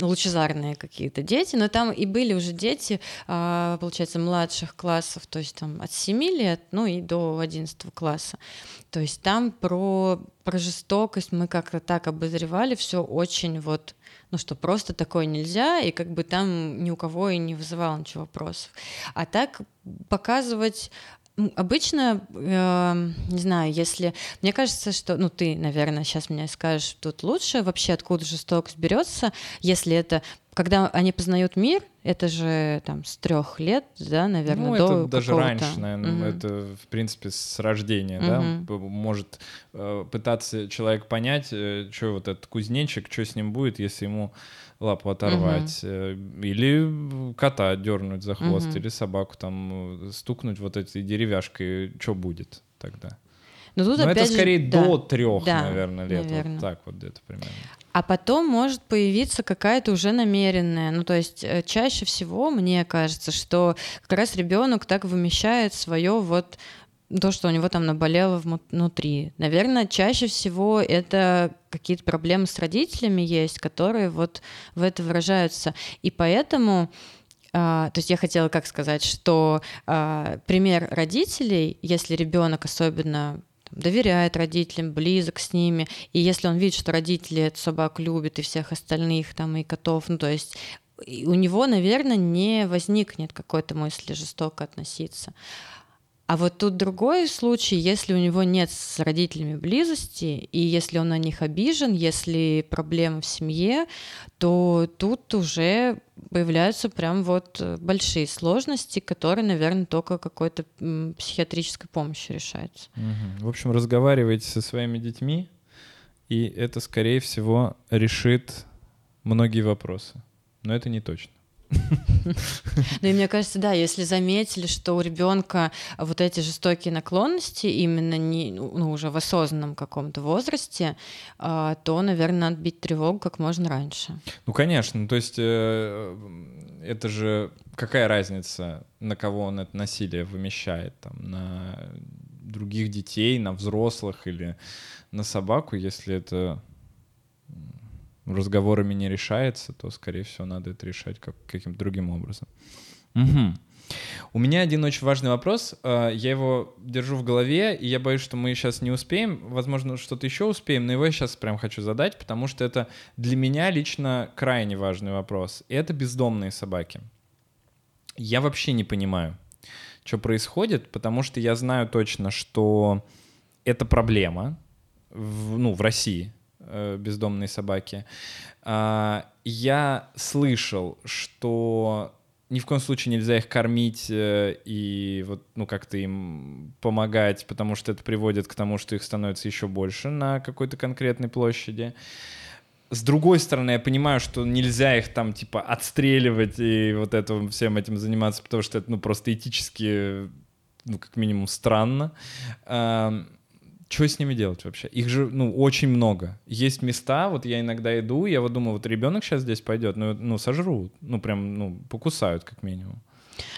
лучезарные какие-то дети, но там и были уже дети, получается, младших классов, то есть там от 7 лет, ну и до 11 класса. То есть там про, про жестокость мы как-то так обозревали все очень вот ну что просто такое нельзя, и как бы там ни у кого и не вызывало ничего вопросов. А так показывать Обычно, э, не знаю, если... Мне кажется, что... Ну, ты, наверное, сейчас мне скажешь тут лучше вообще, откуда жестокость берется, если это... Когда они познают мир, это же там с трех лет, да, наверное, ну, до это даже раньше, наверное, угу. это в принципе с рождения, угу. да, может э, пытаться человек понять, э, что вот этот кузнечик, что с ним будет, если ему лапу оторвать, угу. или кота дернуть за хвост, угу. или собаку там э, стукнуть вот этой деревяшкой, что будет тогда? Но ну, тут Но это скорее же, до да, трех, да, наверное, лет. Наверное. Вот так вот где-то примерно. А потом может появиться какая-то уже намеренная. Ну, то есть э, чаще всего мне кажется, что как раз ребенок так вымещает свое вот то, что у него там наболело внутри. Наверное, чаще всего это какие-то проблемы с родителями есть, которые вот в это выражаются. И поэтому Uh, то есть я хотела как сказать, что uh, пример родителей, если ребенок особенно доверяет родителям, близок с ними, и если он видит, что родители эту собаку любят и всех остальных там и котов, ну то есть у него, наверное, не возникнет какой-то мысли жестоко относиться. А вот тут другой случай, если у него нет с родителями близости, и если он на них обижен, если проблемы в семье, то тут уже появляются прям вот большие сложности, которые, наверное, только какой-то психиатрической помощью решаются. В общем, разговаривайте со своими детьми, и это, скорее всего, решит многие вопросы. Но это не точно. Ну и мне кажется, да, если заметили, что у ребенка вот эти жестокие наклонности именно не, ну, уже в осознанном каком-то возрасте, а, то, наверное, надо бить тревогу как можно раньше. Ну, конечно, то есть э, это же какая разница, на кого он это насилие вымещает, там, на других детей, на взрослых или на собаку, если это разговорами не решается, то, скорее всего, надо это решать как, каким-то другим образом. Угу. У меня один очень важный вопрос. А, я его держу в голове, и я боюсь, что мы сейчас не успеем. Возможно, что-то еще успеем, но его я сейчас прям хочу задать, потому что это для меня лично крайне важный вопрос. И это бездомные собаки. Я вообще не понимаю, что происходит, потому что я знаю точно, что это проблема в, ну, в России э, бездомные собаки. Э, я слышал, что ни в коем случае нельзя их кормить э, и вот, ну, как-то им помогать, потому что это приводит к тому, что их становится еще больше на какой-то конкретной площади. С другой стороны, я понимаю, что нельзя их там, типа, отстреливать и вот это, всем этим заниматься, потому что это, ну, просто этически, ну, как минимум, странно. Что с ними делать вообще? Их же, ну, очень много. Есть места, вот я иногда иду, я вот думаю, вот ребенок сейчас здесь пойдет, ну, ну, сожрут, ну, прям, ну, покусают как минимум.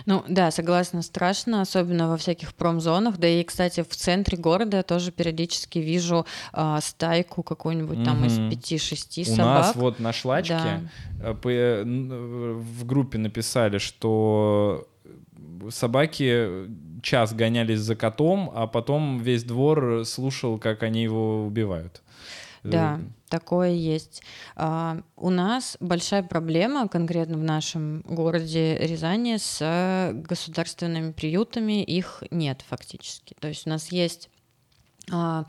Ну да, согласна, страшно, особенно во всяких промзонах. Да и, кстати, в центре города я тоже периодически вижу а, стайку какую-нибудь mm-hmm. там из пяти-шести собак. У нас вот на шлачке да. Э, э, в группе написали, что собаки час гонялись за котом, а потом весь двор слушал, как они его убивают. Да, такое есть. А, у нас большая проблема конкретно в нашем городе Рязани с государственными приютами. Их нет фактически. То есть у нас есть а,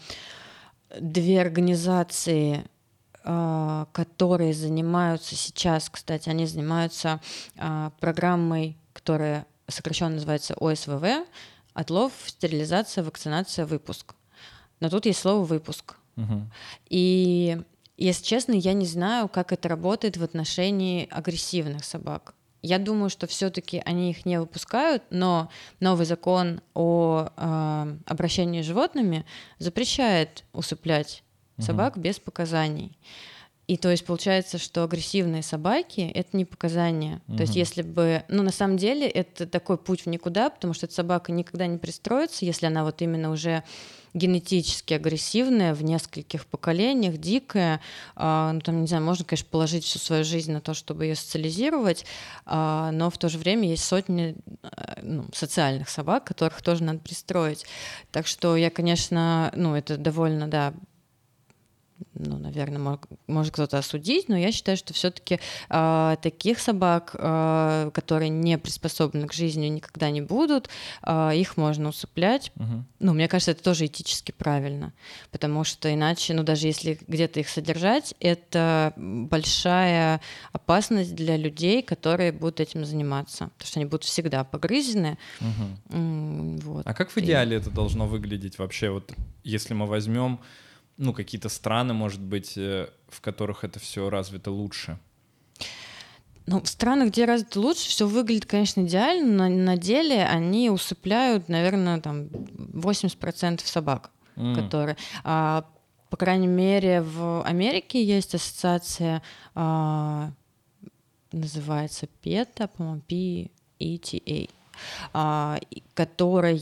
две организации, а, которые занимаются сейчас, кстати, они занимаются программой, которая сокращенно называется ОСВВ, Отлов, стерилизация, вакцинация, выпуск. Но тут есть слово выпуск. Мгм. И, если честно, я не знаю, как это работает в отношении агрессивных собак. Я думаю, что все-таки они их не выпускают, но новый закон о э, обращении с животными запрещает усыплять собак без показаний. И то есть получается, что агрессивные собаки это не показания. То есть если бы, ну на самом деле это такой путь в никуда, потому что эта собака никогда не пристроится, если она вот именно уже генетически агрессивная в нескольких поколениях, дикая, а, ну там не знаю, можно, конечно, положить всю свою жизнь на то, чтобы ее социализировать, а, но в то же время есть сотни а, ну, социальных собак, которых тоже надо пристроить. Так что я, конечно, ну это довольно, да, ну, наверное, мог- может кто-то осудить, но я считаю, что все-таки таких собак, а, которые не приспособлены к жизни, никогда не будут, а, их можно усыплять. Мгм. Ну, мне кажется, это тоже этически правильно, потому что иначе, ну, даже если где-то их содержать, это большая опасность для людей, которые будут этим заниматься, потому что они будут всегда погрызены. М, Вот. А как в И- идеале это должно выглядеть вообще? Вот если мы возьмем, ну, какие-то страны, может быть, э, в которых это все развито лучше. Ну, в странах, где развито лучше, все выглядит, конечно, идеально, но на деле они усыпляют, наверное, там 80% собак, М. которые... а, по крайней мере, в Америке есть ассоциация, а, называется PETA, по-моему, P-E-T-A, а, которая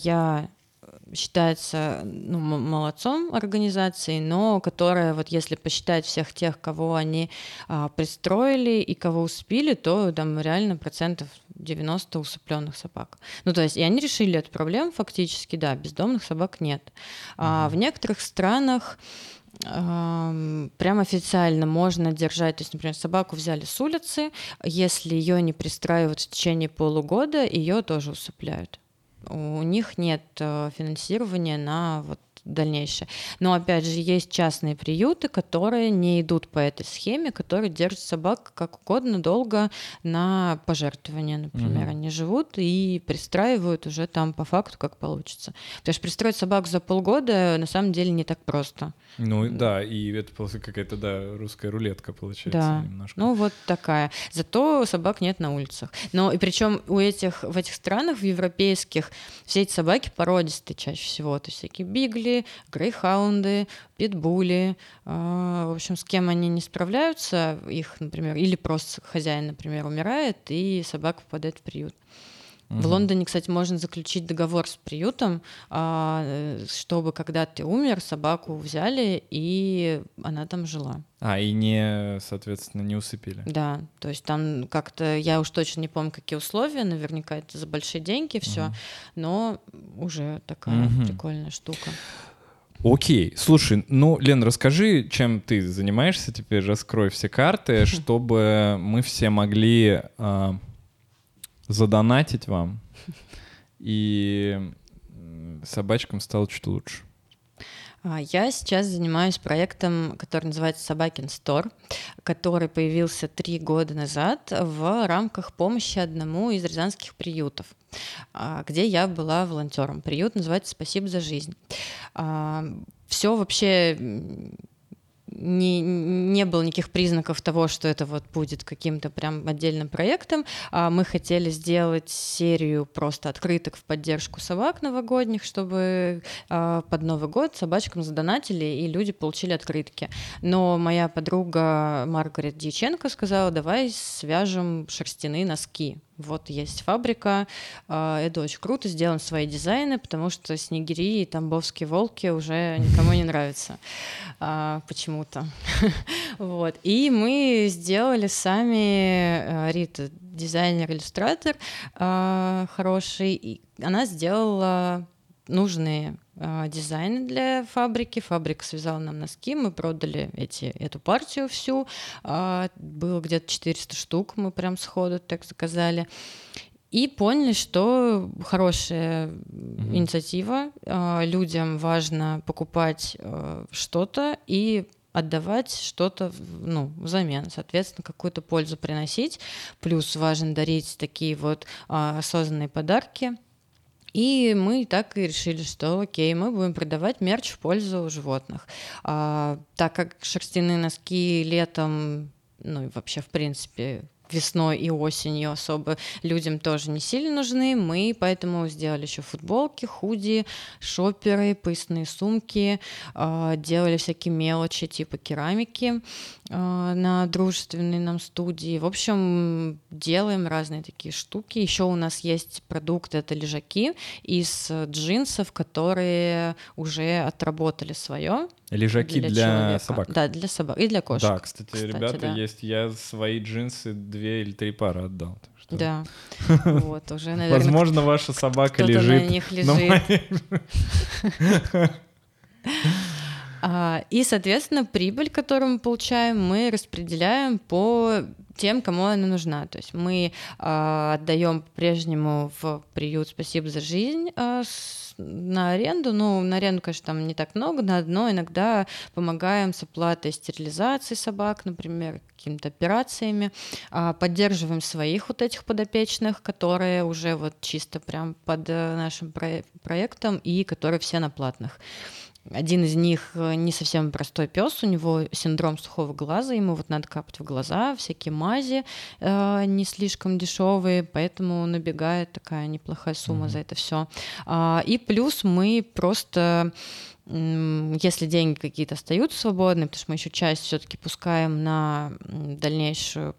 считается ну, молодцом организации, но которая, вот если посчитать всех тех, кого они а, пристроили и кого успели, то там реально процентов 90 усыпленных собак. Ну, то есть, и они решили эту проблему фактически, да, бездомных собак нет. А в некоторых странах прям официально можно держать, то есть, например, собаку взяли с улицы, если ее не пристраивают в течение полугода, ее тоже усыпляют. У них нет э, финансирования на вот дальнейшее. Но опять же, есть частные приюты, которые не идут по этой схеме, которые держат собак как угодно долго на пожертвования, например. Мгм. Они живут и пристраивают уже там по факту, как получится. Потому что пристроить собаку за полгода на самом деле не так просто. Ну да, и это какая-то, да, русская рулетка получается Да. немножко. Ну вот такая. Зато собак нет на улицах. Но и причем у этих в этих странах, в европейских, все эти собаки породистые чаще всего. То есть всякие бигли, грейхаунды, питбули. А, В общем, с кем они не справляются, их, например, или просто хозяин, например, умирает, и собака попадает в приют. В. Лондоне, кстати, можно заключить договор с приютом, а, э, чтобы когда ты умер, собаку взяли, и она там жила. А, и не, соответственно, не усыпили. Да, то есть там как-то, я уж точно не помню, какие условия, наверняка это за большие деньги все, Мгм. но уже такая Мгм. прикольная штука. Окей, слушай, ну, Лен, расскажи, чем ты занимаешься теперь, раскрой все карты, чтобы мы все могли а, задонатить вам, и собачкам стало чуть лучше. А, Я сейчас занимаюсь проектом, который называется Собакин Стор, который появился три года назад в рамках помощи одному из рязанских приютов, а, где я была волонтером. Приют называется «Спасибо за жизнь». Все вообще не, не было никаких признаков того, что это вот будет каким-то прям отдельным проектом. А Мы хотели сделать серию просто открыток в поддержку собак новогодних, чтобы а, под Новый год собачкам задонатили, и люди получили открытки. Но моя подруга Маргарет Дьяченко сказала, давай свяжем шерстяные носки. Вот есть фабрика, а, это очень круто, сделаем свои дизайны, потому что снегири и тамбовские волки уже никому не нравятся а, почему-то. Вот. И мы сделали сами, а, Рита, дизайнер-иллюстратор хороший, и она сделала нужные а, дизайны для фабрики. Фабрика связала нам носки, мы продали эти, эту партию всю. А, было где-то 400 штук, мы прям сходу так заказали. И поняли, что хорошая Мгм. инициатива. а, Людям важно покупать что-то и отдавать что-то ну, взамен, соответственно, какую-то пользу приносить. Плюс важно дарить такие вот а, осознанные подарки. И мы так и решили, что окей, мы будем продавать мерч в пользу животных. А, так как шерстяные носки летом, ну и вообще в принципе весной и осенью особо людям тоже не сильно нужны. Мы поэтому сделали еще футболки, худи, шоперы, поясные сумки, а, делали всякие мелочи типа керамики а, на дружественной нам студии. В общем, делаем разные такие штуки. Еще у нас есть продукт, это лежаки из джинсов, которые уже отработали свое. Лежаки для, для собак. Да, для собак и для кошек. Да, кстати, кстати ребята, да. есть. Я свои джинсы две или три пары отдал. Что... Да. Вот, уже, наверное. Возможно, ваша собака лежит. на них лежит. А, и, соответственно, прибыль, которую мы получаем, мы распределяем по тем, кому она нужна. То есть мы а, отдаем по-прежнему в приют «Спасибо за жизнь» а, на аренду. Ну, на аренду, конечно, там не так много, на одно иногда помогаем с оплатой стерилизации собак, например, какими-то операциями, поддерживаем своих вот этих подопечных, которые уже вот чисто прям под э, нашим проектом и которые все на платных. Один из них э, не совсем простой пес, у него синдром сухого глаза, ему вот надо капать в глаза, всякие мази э, не слишком дешевые, поэтому набегает такая неплохая сумма mm-hmm. за это все. А, и плюс мы просто если деньги какие-то остаются свободные, потому что мы еще часть все-таки пускаем на дальнейшее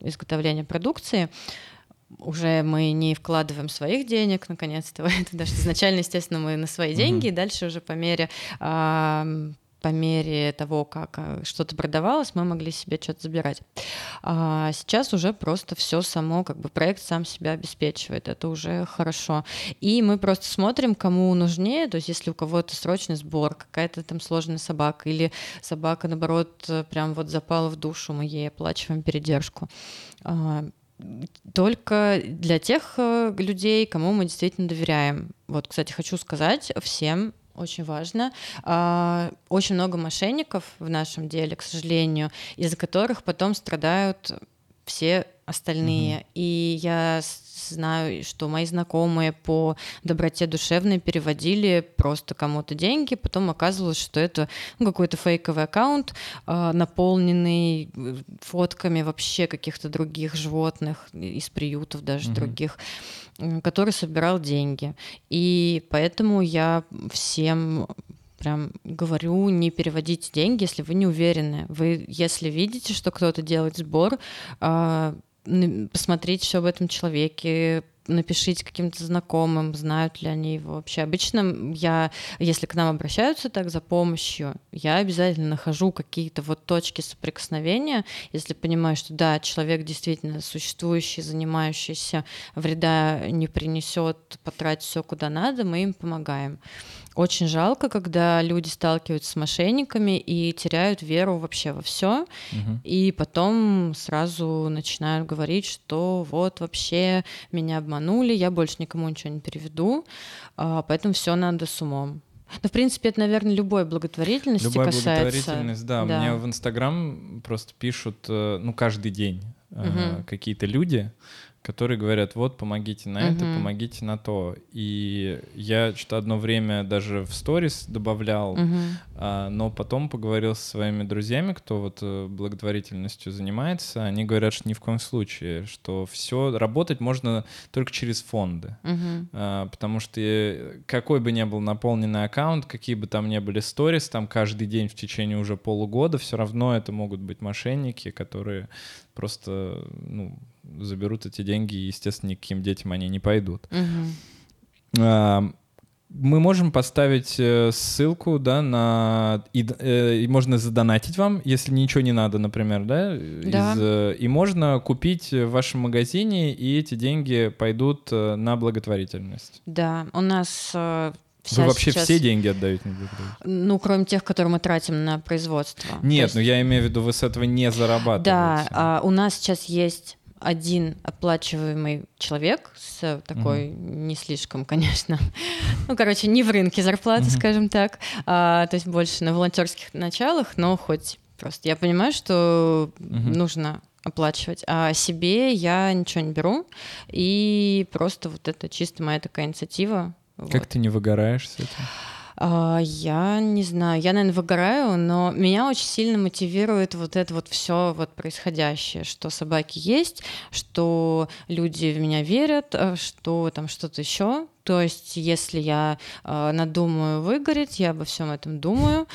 изготовление продукции, уже мы не вкладываем своих денег, наконец-то, это даже изначально, естественно, мы на свои деньги, и дальше уже по мере по мере того, как а, что-то продавалось, мы могли себе что-то забирать. А сейчас уже просто все само, как бы проект сам себя обеспечивает, это уже хорошо. И мы просто смотрим, кому нужнее, то есть если у кого-то срочный сбор, какая-то там сложная собака, или собака, наоборот, прям вот запала в душу, мы ей оплачиваем передержку а, только для тех э, людей, кому мы действительно доверяем. Вот, кстати, хочу сказать всем, очень важно. А, очень много мошенников в нашем деле, к сожалению, из-за которых потом страдают все остальные. Угу. И я знаю, что мои знакомые по доброте душевной переводили просто кому-то деньги, потом оказывалось, что это ну, какой-то фейковый аккаунт, э, наполненный э, фотками вообще каких-то других животных из приютов даже mm-hmm. других, который собирал деньги. И поэтому я всем прям говорю, не переводите деньги, если вы не уверены. Вы, если видите, что кто-то делает сбор, э, посмотреть все об этом человеке, напишите каким-то знакомым, знают ли они его вообще. Обычно я, если к нам обращаются так за помощью, я обязательно нахожу какие-то вот точки соприкосновения, если понимаю, что да, человек действительно существующий, занимающийся, вреда не принесет, потратить все куда надо, мы им помогаем. Очень жалко, когда люди сталкиваются с мошенниками и теряют веру вообще во все, угу. и потом сразу начинают говорить, что вот вообще меня обманули, я больше никому ничего не переведу, а, поэтому все надо с умом. Ну, в принципе, это, наверное, любой благотворительности Любая касается. благотворительность, да. да. Мне в Инстаграм просто пишут, э, ну, каждый день угу. какие-то люди, которые говорят, вот, помогите на это, uh-huh. помогите на то. И я что-то одно время даже в сторис добавлял, uh-huh. а, но потом поговорил со своими друзьями, кто вот э, благотворительностью занимается, они говорят, что ни в коем случае, что все работать можно только через фонды, uh-huh. а, потому что э, какой бы ни был наполненный аккаунт, какие бы там ни были сторис, там каждый день в течение уже полугода, все равно это могут быть мошенники, которые просто, ну, заберут эти деньги, и, естественно, никаким детям они не пойдут. Угу. Мы можем поставить э, ссылку, да, на и, э, и можно задонатить вам, если ничего не надо, например, да, да. Из, э, и можно купить в вашем магазине, и эти деньги пойдут на благотворительность. Да, у нас Вся Вы вообще сейчас... все деньги отдаете на благотворительность? Ну, кроме тех, которые мы тратим на производство. Нет, есть... ну я имею в виду, вы с этого не зарабатываете. Да, а, у нас сейчас есть один оплачиваемый человек с такой mm-hmm. не слишком, конечно, ну, короче, не в рынке зарплаты, mm-hmm. скажем так, а, то есть больше на волонтерских началах, но хоть просто я понимаю, что mm-hmm. нужно оплачивать. А себе я ничего не беру. И просто вот это чисто моя такая инициатива. Как вот. ты не выгораешь с этим? А, я не знаю, я, наверное, выгораю, но меня очень сильно мотивирует вот это вот все вот происходящее, что собаки есть, что люди в меня верят, э, что там что-то еще. То есть, если я э, надумаю выгореть, я обо всем этом думаю.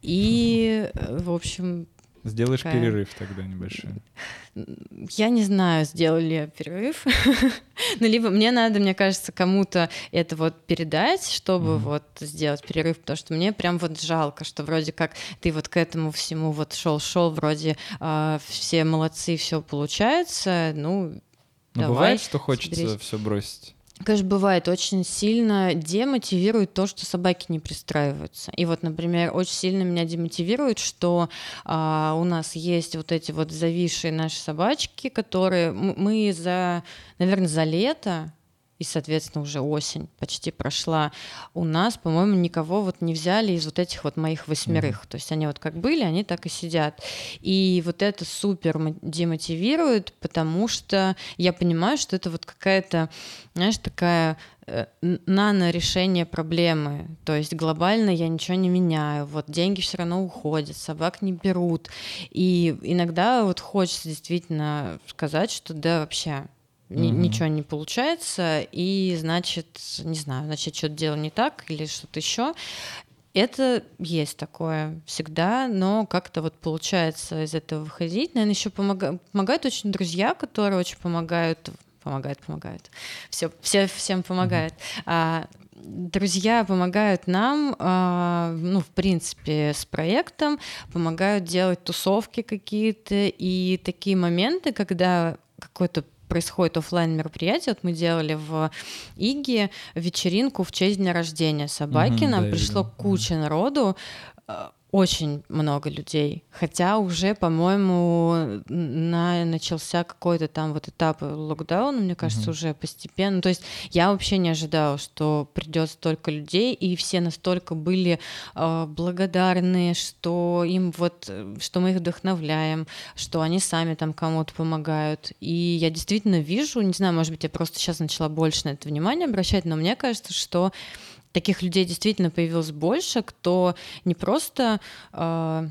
И, э, в общем, Сделаешь такая... перерыв тогда небольшой. Я не знаю, сделали ли перерыв. ну, либо мне надо, мне кажется, кому-то это вот передать, чтобы mm-hmm. вот сделать перерыв, потому что мне прям вот жалко, что вроде как ты вот к этому всему вот шел-шел, вроде э, все молодцы, все получается, ну, Но давай бывает, что хочется все бросить? Конечно, бывает, очень сильно демотивирует то, что собаки не пристраиваются. И вот, например, очень сильно меня демотивирует, что а, у нас есть вот эти вот зависшие наши собачки, которые мы за, наверное, за лето и, соответственно, уже осень почти прошла, у нас, по-моему, никого вот не взяли из вот этих вот моих восьмерых. Mm-hmm. То есть они вот как были, они так и сидят. И вот это супер демотивирует, потому что я понимаю, что это вот какая-то, знаешь, такая э, нано-решение проблемы. То есть глобально я ничего не меняю. Вот деньги все равно уходят, собак не берут. И иногда вот хочется действительно сказать, что да, вообще угу. ничего не получается, и значит, не знаю, значит, что-то делаю не так или что-то еще. Это есть такое всегда, но как-то вот получается из этого выходить. Наверное, еще помога... помогают очень друзья, которые очень помогают, помогают, помогают. Все, все всем помогают. Mm-hmm. А, друзья помогают нам, а, ну, в принципе, с проектом, помогают делать тусовки какие-то и такие моменты, когда какой-то происходит офлайн мероприятие. Вот мы делали в Иге вечеринку в честь дня рождения собаки. Угу, Нам да, пришло куча народу очень много людей. Хотя уже, по-моему, на, начался какой-то там вот этап локдауна, мне кажется, mm уже постепенно. То есть я вообще не ожидала, что придет столько людей, и все настолько были э, благодарны, что им вот, что мы их вдохновляем, что они сами там кому-то помогают. И я действительно вижу, не знаю, может быть, я просто сейчас начала больше на это внимание обращать, но мне кажется, что таких людей действительно появилось больше, кто не просто э,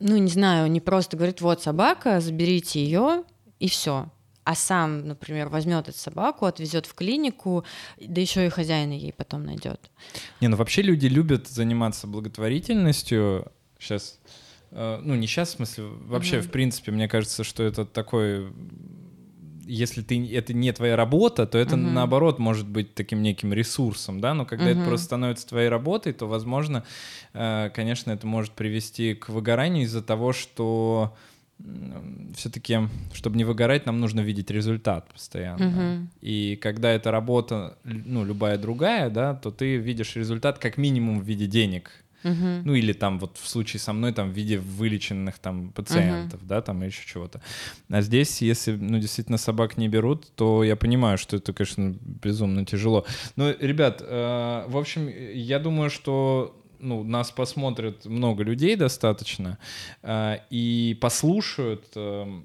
ну, не знаю, не просто говорит, вот собака, заберите ее, и все. А сам, например, возьмет эту собаку, отвезет в клинику, да еще и хозяина ей потом найдет. Не, ну вообще люди любят заниматься благотворительностью. Сейчас, э, ну не сейчас, в смысле, вообще, mm-hmm. в принципе, мне кажется, что это такой если ты это не твоя работа, то это угу. наоборот может быть таким неким ресурсом, да. Но когда угу. это просто становится твоей работой, то, возможно, э, конечно, это может привести к выгоранию из-за того, что все-таки, чтобы не выгорать, нам нужно видеть результат постоянно. Угу. И когда эта работа, ну, любая другая, да, то ты видишь результат как минимум в виде денег. Uh-huh. Ну или там вот в случае со мной там в виде вылеченных там пациентов, uh-huh. да, там еще чего-то. А здесь, если, ну, действительно собак не берут, то я понимаю, что это, конечно, безумно тяжело. Но, ребят, э, в общем, я думаю, что ну, нас посмотрят много людей достаточно э, и послушают. Э,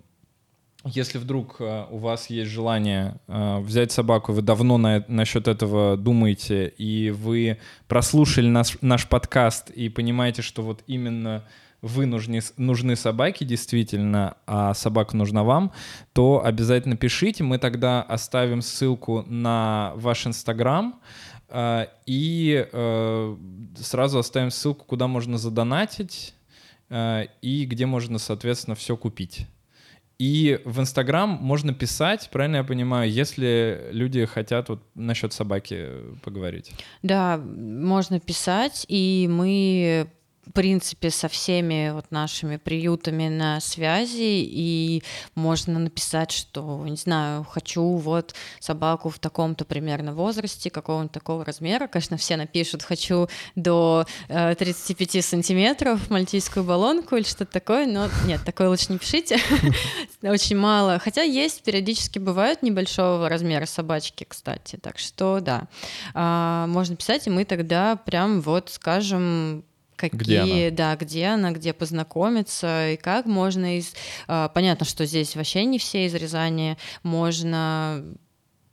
если вдруг э, у вас есть желание э, взять собаку, вы давно на, насчет этого думаете, и вы прослушали наш, наш подкаст и понимаете, что вот именно вы нужны, нужны собаки действительно, а собака нужна вам, то обязательно пишите. Мы тогда оставим ссылку на ваш Инстаграм э, и сразу оставим ссылку, куда можно задонатить и где можно, соответственно, все купить. И в Инстаграм можно писать, правильно я понимаю, если люди хотят вот насчет собаки поговорить. Да, можно писать, и мы принципе, со всеми вот нашими приютами на связи, и можно написать, что, не знаю, хочу вот собаку в таком-то примерно возрасте, какого-нибудь такого размера. Конечно, все напишут, хочу до э, 35 сантиметров мальтийскую баллонку или что-то такое, но нет, такое лучше не пишите. Очень мало. Хотя есть, периодически бывают небольшого размера собачки, кстати. Так что, да, а, можно писать, и мы тогда прям вот скажем, какие, Где она? да, где она, где познакомиться и как можно из... а, Понятно, что здесь вообще не все из Рязани, можно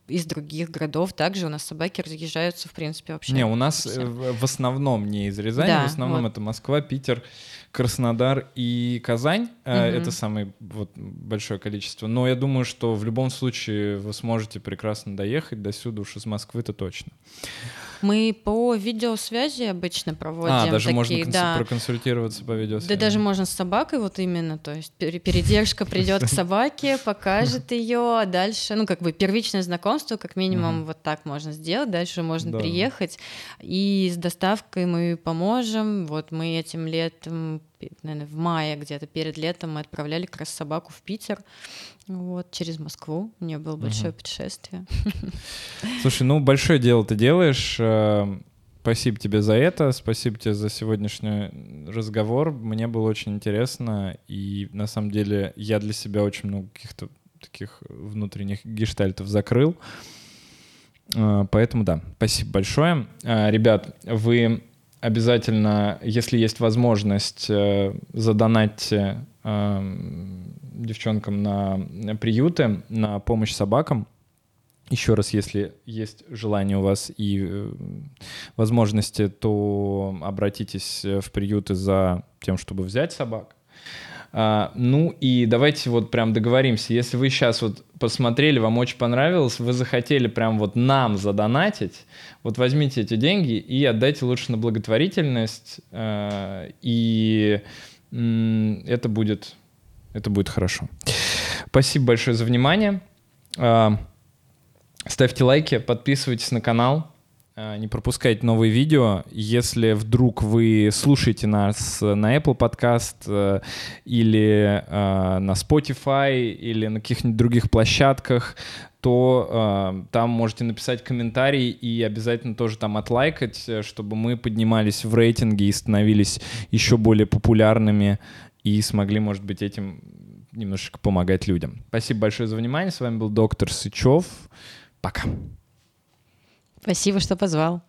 из других городов также у нас собаки разъезжаются, в принципе, вообще. Не, у нас все. э, в в основном не из Рязани, Да, в основном вот. это Москва, Питер, Краснодар и Казань. Мгм. Это самое вот, большое количество. Но я думаю, что в любом случае вы сможете прекрасно доехать до сюда, уж из Москвы это точно. Мы по видеосвязи обычно проводим а, даже можно такие, консу- да. проконсультироваться по видеосвязи. Да даже можно с собакой вот именно, то есть пер- передержка придет к собаке, покажет ее, а дальше, ну как бы первичное знакомство, как минимум вот так можно сделать, дальше можно приехать, и с доставкой мы поможем. Вот мы этим летом, наверное, в мае где-то перед летом мы отправляли как раз собаку в Питер, вот через Москву. У нее было большое путешествие. Слушай, ну большое дело ты делаешь. э, Спасибо тебе за это, спасибо тебе за сегодняшний разговор. Мне было очень интересно, и на самом деле я для себя очень много каких-то таких внутренних гештальтов закрыл. Э, Поэтому да, спасибо большое. Э, Ребят, вы обязательно, если есть возможность, э, задонатьте эм, девчонкам на приюты, на помощь собакам. Еще раз, если есть желание у вас и э, возможности, то обратитесь э, в приюты за тем, чтобы взять собак. А, ну и давайте вот прям договоримся. Если вы сейчас вот посмотрели, вам очень понравилось, вы захотели прям вот нам задонатить, вот возьмите эти деньги и отдайте лучше на благотворительность, э, и м, это будет, это будет хорошо. Спасибо большое за внимание. А, Ставьте лайки, подписывайтесь на канал, а, не пропускайте новые видео. Если вдруг вы слушаете нас на Apple Podcast э, или э, на Spotify или на каких-нибудь других площадках, то э, там можете написать комментарий и обязательно тоже там отлайкать, э, чтобы мы поднимались в рейтинге и становились еще более популярными и смогли, может быть, этим немножечко помогать людям. Спасибо большое за внимание. С вами был доктор Сычев. Пока. Спасибо, что позвал.